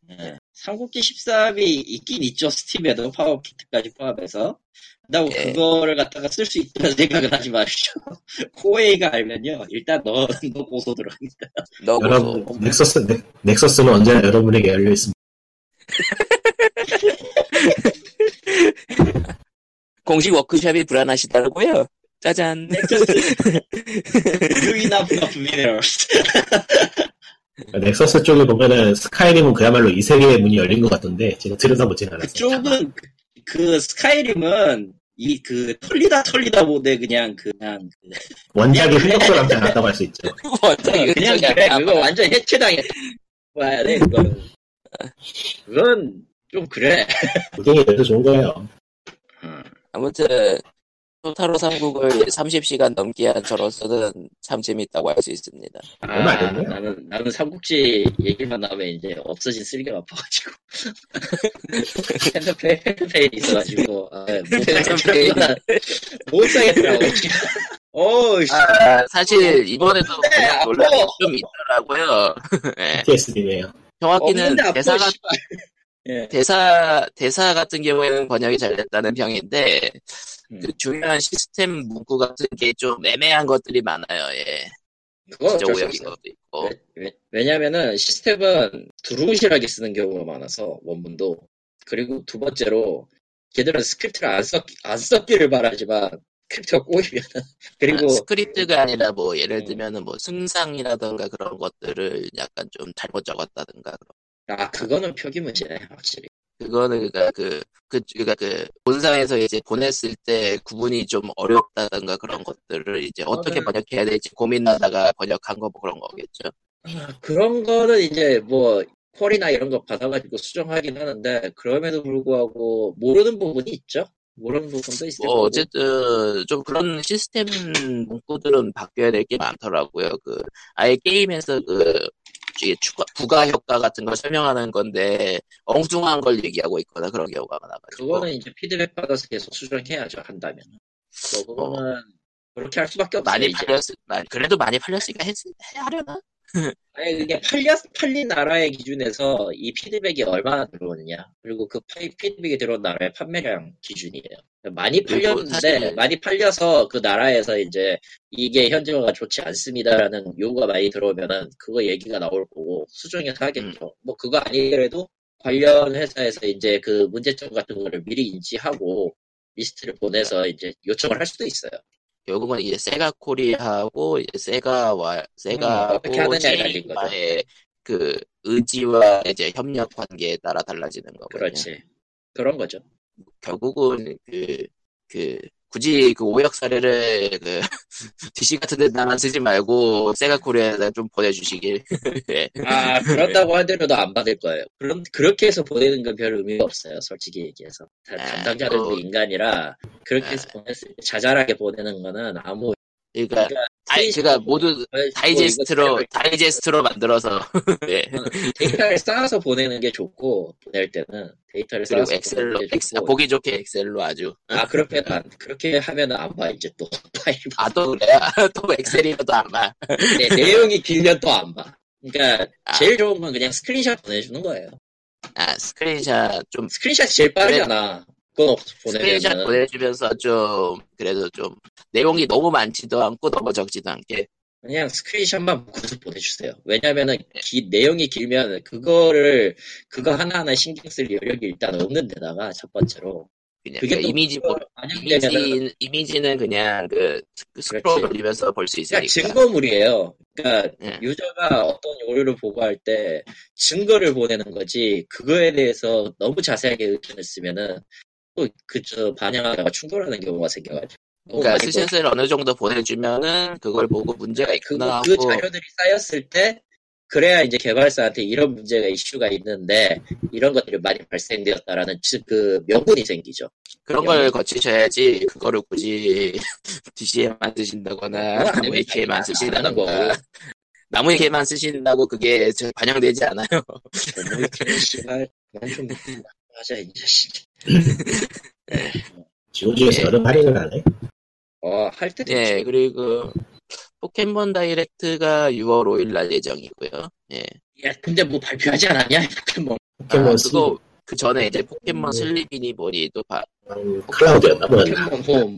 예. 삼국지 13이 있긴 있죠 스팀에도 power kit까지 포함해서 그다고 예. 그거를 갖다가 쓸 수 있다는 (laughs) 생각은 하지 마시죠 코에이가 알면요 일단 너, 너 고소 들어갑니다 너무 여러분 넥서스 넥, 넥서스는 언제나 여러분에게 열려 있습니다. (laughs) 공식 워크숍이 불안하시다고요? 짜잔. 유인하구나 미네럴스. (laughs) 넥서스 쪽에 보면은 스카이림은 그야말로 이 세계의 문이 열린 것 같던데 제가 들여다보진 않았어요. 그쪽은 그, 그 스카이림은 이 그 털리다 털리다 보대 그냥 그냥 그, 원작이 흔적도 남지 않았다고 할 수 있죠. (laughs) 원작이 그냥 그래 안 그거. 완전 해체당해 봐야 돼 그거는 그건 좀 그래 무등이 돼서 좋은 거예요. 음. 아무튼 토타로 삼국을 30시간 넘게 한 저로서는 참 재밌다고 할 수 있습니다. 아. 나는 나는 삼국지 얘기만 나오면 이제 없어진 쓰레기가 아파가지고 핸드페이 있어가지고 아, 못. 사겠더라고 못 사겠더라고 어우 씨 아, 사실 이번에도 네, 그냥. 논란이 좀 있더라고요. (laughs) 예. PTSD네요. 정확히는 대사가. 예. 대사 대사 같은 경우에는 번역이 잘 됐다는 평인데 음. 그 중요한 시스템 문구 같은 게 좀 애매한 것들이 많아요. 예. 그거 오역인. 것도 있고. 왜, 냐면은 시스템은 두루뭉실하게 쓰는 경우가 많아서 원문도 그리고 두 번째로 걔들은 스크립트를 안, 썼, 안 썼기를 바라지만 스크립트가 꼬이면은 (laughs) 그리고 아, 스크립트가 아니라 뭐 예를 음. 들면은 뭐 승상이라던가 그런 것들을 약간 좀 잘못 적었다든가 아 그거는 표기 문제네 확실히 그거는 그러니까 그, 그, 그니까 그, 본상에서 이제 보냈을 때 구분이 좀 어렵다던가 그런 것들을 이제 어떻게 그거는- 번역해야 될지 고민하다가 번역한 거 뭐 그런 거겠죠. 아, 그런 거는 이제 뭐 퀄이나 이런 거 받아가지고 수정하긴 하는데 그럼에도 불구하고 모르는 부분이 있죠 모르는 부분도 있을 뭐, 거고 어쨌든, 좀 그런 시스템 문구들은 바뀌어야 될 게 많더라고요. 그, 아예 게임에서 그, 추가, 부가 효과 같은 걸 설명하는 건데, 엉뚱한 걸 얘기하고 있거나 그런 경우가 많아가지고. 그거는 이제 피드백 받아서 계속 수정해야죠 한다면 그거는 그렇게 할 수밖에 없어요 많이. 팔렸을, 많이- 그래도 많이 팔렸으니까 했, 해 하려나? 아니 그게 팔렸 팔린 나라의 기준에서 이 피드백이 얼마나 들어오느냐 그리고 그 파- 피드백이 들어온 나라의 판매량 기준이에요. 많이 팔렸는데 많이 팔려서 그 나라에서 이제 이게 현지화가 좋지 않습니다라는 요구가 많이 들어오면은 그거 얘기가 나올 거고 수정해서 하겠죠. 뭐 그거 아니더라도 관련 회사에서 이제 그 문제점 같은 거를 미리 인지하고 리스트를 보내서 이제 요청을 할 수도 있어요. 결국은 이제 세가 코리아하고 이제 세가와 세가하고 음, 거죠. CA와의 그 의지와 이제 협력 관계에 따라 달라지는 거거든요. 그렇지. 그런 거죠. 결국은 그, 그, 굳이 그 오역 사례를 그, (laughs) DC 같은 데다만 쓰지 말고, 세가 코리아에다 좀 보내주시길. (laughs) 예. 아, 그런다고 하더라도 안 받을 거예요. 그럼, 그렇게 해서 보내는 건 별 의미가 없어요. 솔직히 얘기해서. 다- 아, 담당자들도 또- 인간이라, 그렇게 해서 보냈을 때 자잘하게 보내는 거는 아무, 그러니까, 아니, 제가 모두 다이제스트로, 뭐 다이제스트로 만들어서, (laughs) 예. 데이터를 쌓아서 보내는 게 좋고, 보낼 때는. 데이터를 쌓아서 엑셀로, 엑셀. 보기 좋게 엑셀로 아주. 아, 그렇게, 안, 그렇게 하면은 안 봐, 이제 또. (laughs) 파일. 아, 또 그래야? (laughs) 또 엑셀이라도 안 봐. 네, 내용이 길면 또 안 봐. 그러니까, 아. 제일 좋은 건 그냥 스크린샷 보내주는 거예요. 아, 스크린샷 좀, screenshot이 제일 빠르잖아. 없-. 스크린샷 보내주면서 좀, 그래도 좀, 내용이 너무 많지도 않고 너무 적지도 않게. 그냥 스크린샷만 묶어서 보내주세요. 왜냐면은 기- 내용이 길면 그거를 그거 하나하나 신경 쓸 여력이 일단 없는 데다가 첫 번째로 그냥, 그게 그러니까 또 이미지, 보- 이미지, 이미지는 그냥 그, 스- 스크롤. 돌리면서 볼 수 있으니까. 증거물이에요. 그러니까 예. 유저가 어떤 오류를 보고할 때 증거를 보내는 거지 그거에 대해서 너무 자세하게 의견을 쓰면은 또 그저 반영하다가 충돌하는 경우가 생겨가지고 그러니까 스샷을 어느 정도 보내주면은 그걸 보고 문제가 있구나 그, 그 자료들이 쌓였을 때 그래야 이제 개발사한테 이런 문제가 이슈가 있는데 이런 것들이 많이 발생되었다라는 즉 그 명분이 생기죠. 그런 걸 거치셔야지 그거를 굳이 (laughs) DC에만 쓰신다거나 그건 나무 아닙니다. AK만 안 하는 쓰신다거나 거고. 나무 AK만 쓰신다고 그게 저 반영되지 않아요. 모이트는 (laughs) 씨발 그만 좀 하자 이제 씨. GOG에서 예. 여름 할인을 하네. 어할 때도 예, 있지. 그리고 포켓몬 다이렉트가 6월 5일 날 예정이고요. 예. 야 근데 뭐 발표하지 않았냐 포켓몬 포켓몬 아, 스 그거 그 전에 이제 포켓몬 음. 슬립이니 뭐니 또 봐. 음, 클라우드였나 뭐였나. 포켓몬 홈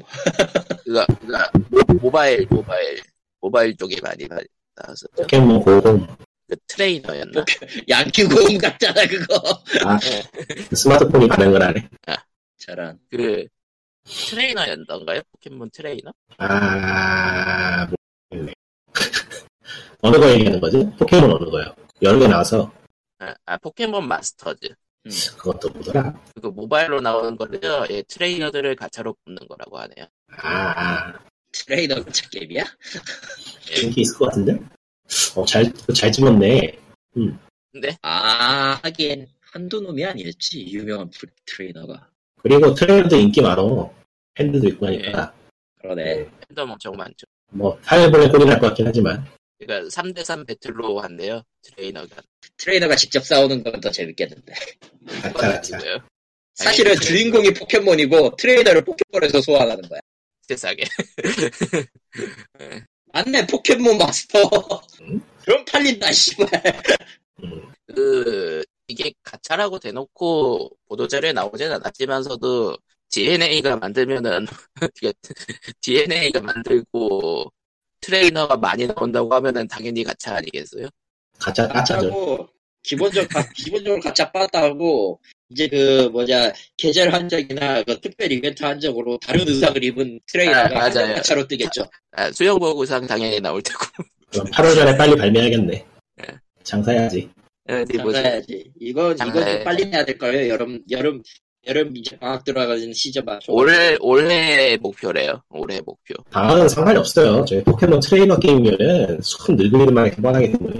그가 그가 모- 모바일 모바일 모바일 쪽에 많이 나- 나왔었죠. 포켓몬 고홈. 그 트레이너였나? 양키 go home 같잖아 그거 아, 스마트폰이 반응을 하네. 잘한 그 트레이너였던가요? 포켓몬 트레이너? 아, 모르겠네. (laughs) 어느 거 얘기하는 거지? 포켓몬 어느 거요? 여러 개 나와서 아, 아, 포켓몬 마스터즈. 그것도 뭐더라? 그 모바일로 나오는 거를요, 예, 트레이너들을 가차로 뽑는 거라고 하네요. 아, 아 트레이너 가차 게임이야? 인기 있을 것 같은데? 어, 잘, 잘 찍었네. 근데, 아 하긴 한두 놈이 아니었지 유명한 프리- 트레이너가 그리고 트레이너도 인기 많어. 팬들도 있고 하니까. 그러네 팬덤 엄청 많죠. 뭐, 파이어볼의 꼴이 날 것 같긴 하지만. 그러니까 3대3 battle로 한대요, 트레이너가. 트레이너가 직접 싸우는 건 더 재밌겠는데 (laughs) 가차. 가지고요. 사실은 아니, 주인공이 포켓몬이고 트레이너를 포켓몬에서 소환하는 거야 세상에. (laughs) 맞네 포켓몬 마스터 음? 그럼 팔린다 씨발 음, 그, 이게 가차라고 대놓고 보도자료에 나오진 않았지만서도 DNA가 만들면은, (laughs) DNA가 만들고 트레이너가 많이 나온다고 하면은 당연히 가차 아니겠어요? 가짜, 가짜죠. 기본적 가, (laughs) 기본적으로 가차 빠따고 이제 그 뭐냐 계절 한정이나 그 특별 이벤트 한정으로 다른 의상을 입은 트레이너가 아, 맞아요. 가차로 뜨겠죠. 아, 수영복 의상 당연히 나올 테고. 그럼 8월 전에 빨리 발매하겠네. 네. 장사해야지. 뭐지? 장사해야지. 이건 이건. 좀 빨리 내야 될 거예요. 여름 여름 여름 이제 방학 들어가는 시즌 맞춰. 올해, 올해 목표래요. 올해 목표. 방학은 상관이 없어요. 저희 포켓몬 트레이너 게임이면은 수큰 늙은이들만 개발하기 때문에.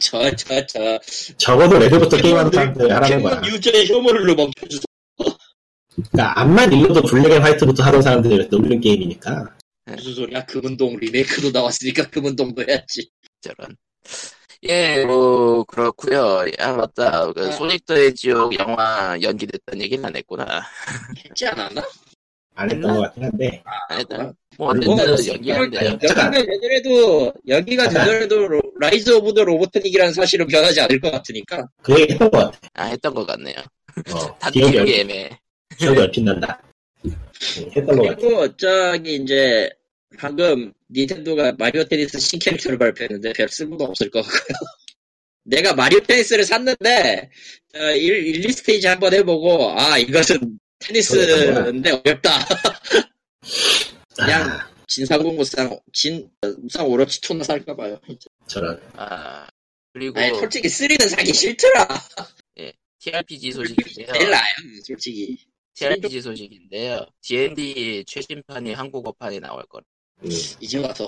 저 저 저. 적어도 레드부터 게임하는 사람들 하라는 거야. 포켓몬 유저의 혐오를 멈춰주세요. 그러니까 암만 늙어도 블랙 앤 화이트부터 하던 사람들이 놀는 게임이니까. 무슨 소리야? 금은동 리메이크도 나왔으니까 (laughs) 금은동도 해야지. 저런. 예, 뭐, 그렇구요 아, 맞다. 그, 아. 소닉 더 헤지혹 영화 연기됐다는 얘기는 안 했구나. 했지 않았나? 안 했던 것 같긴 한데. 안 했다. 아, 뭐, 그건 어쨌든 뭐, 연기한대요. 연기가 되더라도 연기가 되더라도 로- rise of the 로보트닉이라는 사실은 변하지 않을 것 같으니까 그 얘기 했던 것 같아. 아, 했던 것 같네요. 어, (laughs) 다들 기억이, 애매해. 기억이 얼핏 난다. 응, 했던 것 같아. 그리고 저기 이제 방금 닌텐도가 마리오 테니스 신캐릭터를 발표했는데 별 쓸모도 없을 것 같고요. (laughs) 내가 마리오 테니스를 샀는데 어, 1, 1, 2스테이지 한번 해보고 아 이것은 테니스인데 어렵다. (laughs) 그냥 아, 진상공 무상 진 무상 오로치 투나 살까봐요. 저런. 아, 그리고 아니 솔직히 3는 사기 싫더라. (laughs) TRPG 소식인데요. (laughs) 제일 나요 솔직히. TRPG 소식인데요. D&D 최신판이 한국어판이 나올 거라. 음. 이제 와서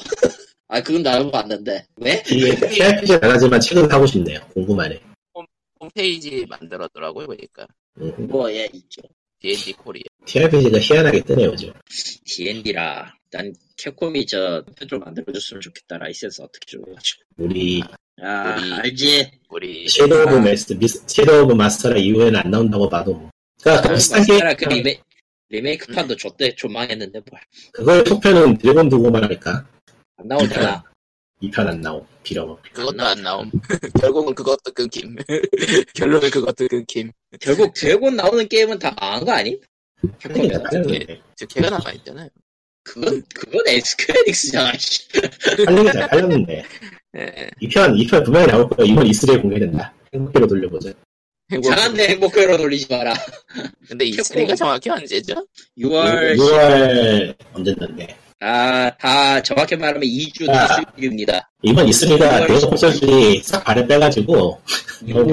아 그건 나도 봤는데 왜? 이게 TRPG는 안 하지만 책은 사고 싶네요. 궁금하네. 홈페이지 만들었더라고요, 보니까. 음, 뭐 예 있죠. D&D 코리아. TRPG가 희한하게 뜨네요, 요즘. D&D라 난 캡콤이 저좀 만들어줬으면 좋겠다 라이센스 어떻게 줘가지고 우리 아 우리- 알지 우리 섀도우 오브 아. 마스터, 섀도우 오브 마스터라 이후에는 안 나온다고 봐도 뭐. 그러니까 그 비슷한 마스터라 그 리메, 리메이크판도 줬대 존망했는데 뭘안 그걸 속편은 드래곤 두고만 하니까. 나오잖아 2편 안 나오. 빌어먹. 그것도 안 나옴. (laughs) 결국은 그것도 끊김. (laughs) 결론은 그것도 끊김. 결국 드래곤 나오는 게임은 다 망한 거 아니? 팔리긴 잘 캡콤에서 팔렸는데. 즉회가 남아있잖아요. 그건 그건 에스퀘어닉스잖아 씨. 잘 팔렸는데. 예. 2편, 2편 분명히 나올 거야. 이번 E3에 공개된다. 행복회로 돌려보자. 이상한데 행복회로 돌리지 마라 근데 이. 3가 정확히 언제죠? 6월 6월 언제인데. 아 다 정확히 말하면 2주 아. 뒤입니다. 이번 E3가 6월 대형 콘솔들이 싹 발을 빼가지고. 너무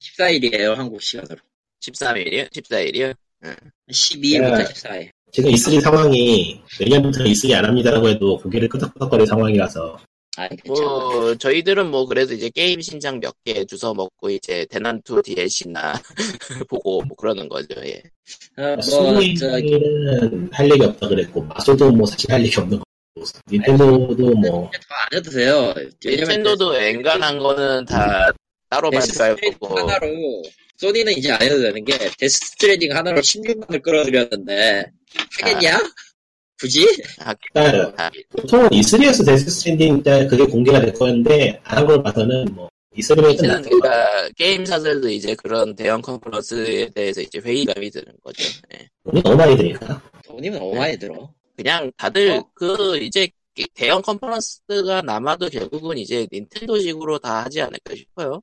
14일이에요 한국 시간으로. 13일이요? 14일이요? 12일부터 네. 14일. 지금 E3 상황이 내년부터 E3 안 합니다라고 해도 고개를 끄덕끄덕거릴 상황이라서 아니 괜찮아 뭐, 저희들은 뭐, 그래도 이제 게임 신작 몇 개 주워 먹고, 이제, 대난투 DLC나 (laughs) 보고, 뭐, 그러는 거죠, 예. 어, 뭐 저기 소니는 할 얘기 없다 그랬고 마소도 뭐 사실 할 얘기 없는 거고 닌텐도도 뭐 더안 해도 돼요. 닌텐도도 엔간한 거는 다 따로 Death 발표할 Stranding 거고, 하나로 소니는 이제 안 해도 되는 게 Death Stranding 하나로 16만을 끌어들였는데 하겠냐? 굳이? 그러니까 다, 보통은 E3에서 Death Stranding 때 그게 공개가 될 거였는데 안 한 걸 봐서는 뭐 E3면 이제는 끝났던 거 그러니까, 게임사들도 이제 그런 대형 컨퍼런스에 대해서 이제 회의감이 드는 거죠. 예. 돈이 너무 많이 드니까 돈이면 너무 많이 들어. 그냥 다들 어? 그 이제 대형 컨퍼런스가 남아도 결국은 이제 닌텐도식으로 다 하지 않을까 싶어요.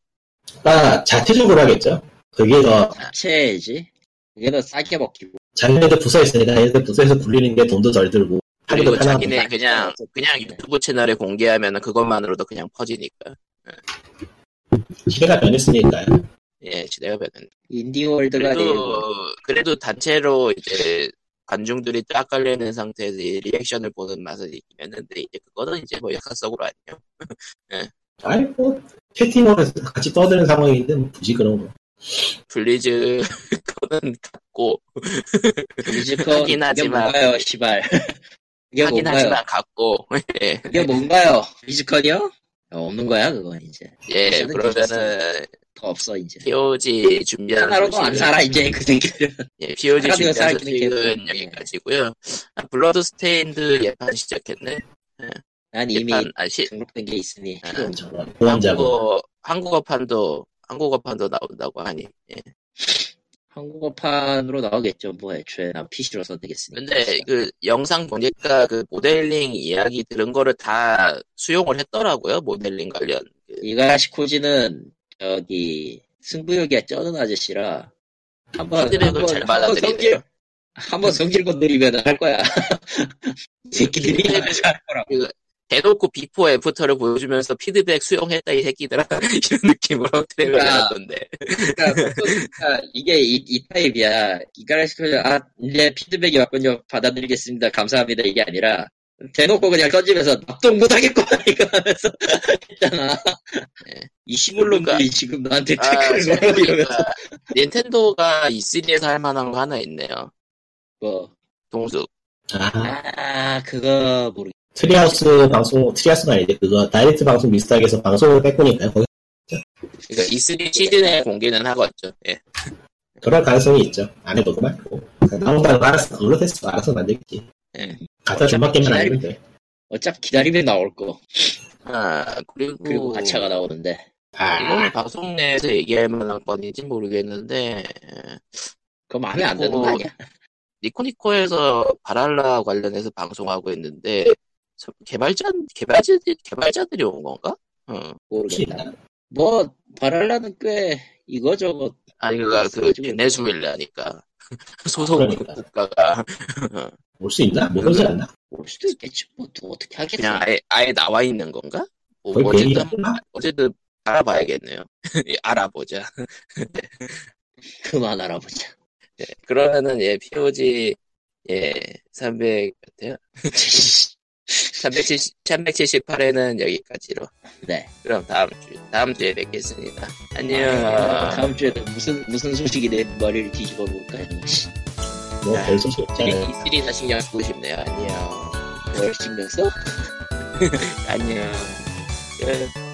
그러니까 자체적으로 하겠죠 그게 더 자체지. 그게 더 싸게 먹히고. 자기네들 부서 있으니까 얘네들 부서에서 굴리는 게 돈도 덜 들고 하기도 그리고 자기네 그냥 그냥 유튜브 채널에 공개하면 그것만으로도 그냥 퍼지니까. 시대가 변했으니까요. 예, 시대가 변했네. 인디월드가 그래도 그래도 단체로 이제 관중들이 딱 깔려있는 상태에서 이 리액션을 보는 맛은 있긴 했는데 이제 그거는 이제 뭐 역사적으로 아니에요. (laughs) 아이 뭐 채팅으로 해서 같이 떠드는 상황인데 뭐 굳이 그런 거. 블리즈 거는 같고. 뮤지컬 (laughs) 하긴 이게 하지만- 뭔가요 시발? 이게 (laughs) 하긴 뭔가요? 하지만 같고. (laughs) 예, 이게 뭔가요? 뮤지컬이요? 어, 없는 거야 그건 이제. 예 그러면은 더 없어. 이제. POG 준비하는 하나로도 안 살아 이제 그 새끼들은 예, POG 준비하는 소식은 개뿔. 여기까지고요. 아, 블러드 스테인드 예판 시작했네. 난 이미 예판 아 시, 등록된 게 있으니 아. 한국어 한국어판도 한국어판도 나온다고 하니. 예. 한국어판으로 나오겠죠 뭐 애초에 난 PC로 선택했으니까 근데 그 영상 보니까 그 모델링 이야기 들은 거를 다 수용을 했더라고요. 모델링 관련. 그 이가시코지는 저기 승부욕이 쩌는 아저씨라 한번 피드백을 잘 받아들이네요. 한번 성질 건드리면 할 거야. 이 (laughs) 새끼들이 할 거라고. 대놓고 before after를 보여주면서 피드백 수용했다 이 새끼들아 (laughs) 이런 느낌으로 트랙을 그러니까 해놨던데. 그러니까, 그러니까 이게 이, 이 타입이야. 이가라시 코지 아 이제 피드백이 왔군요. 받아들이겠습니다. 감사합니다. 이게 아니라 대놓고 그냥 던지면서 납동 못하겠구나 (laughs) 이거 하면서 했잖아. 예. 이 시골놈들이 그러니까- 지금 나한테 아, 태클을 걸어 이러면서 닌텐도가 E3에서 할 만한 거 하나 있네요. 뭐. 동숲. 아 아 그거 모르. Treehouse 방송 Treehouse가 아닌데 그거 Direct 방송 비슷하게 방송을 뺏고니까요 거기 그러니까 E3 시즌에 공개는 하겠죠. 예. 그럴 가능성이 있죠 안 해도 그만 나온다는 거 알아서 그걸로 됐어 알아서 만들겠지 예. 갖다 준밖에만 아니면 돼 어차피 기다리면 나올 거. 아, 그리고, 그리고 가차가 나오는데. 아, 이거는 방송 내에서 얘기할 만한 건인지 모르겠는데, 그거 마음에 안 드는 거 아니야? 니코니코에서 바랄라 관련해서 방송하고 있는데, 저- 개발자, 개발자들, 개발자들이 온 건가? 어. 모르겠다. 뭐 바랄라는 꽤 이거저거 아니, 그니까, 그, 베네수엘라니까. (laughs) 소속 그러니까. 국가가. (laughs) 올 수 있나? 못 오지 않나? 올 수도 있겠지. 뭐또 어떻게 하겠어? 그냥 아예, 아예 나와 있는 건가? 뭐, 어쨌든, 어쨌든, 알아봐야겠네요. (laughs) 알아보자. 그만 알아보자. 예, 그러면은, 예, POG, 예, 300, 몇대요? 370, 378회는 여기까지로. 네. 그럼 다음 주, 다음 주에 뵙겠습니다. 안녕. 다음 주에는 무슨 무슨 소식이 내 머리를 뒤집어 볼까요? 뭐 별 소식 없잖아요 E3나 신경 쓰고 싶네요. 안녕. 뭘 신경 써? 안녕. 끝.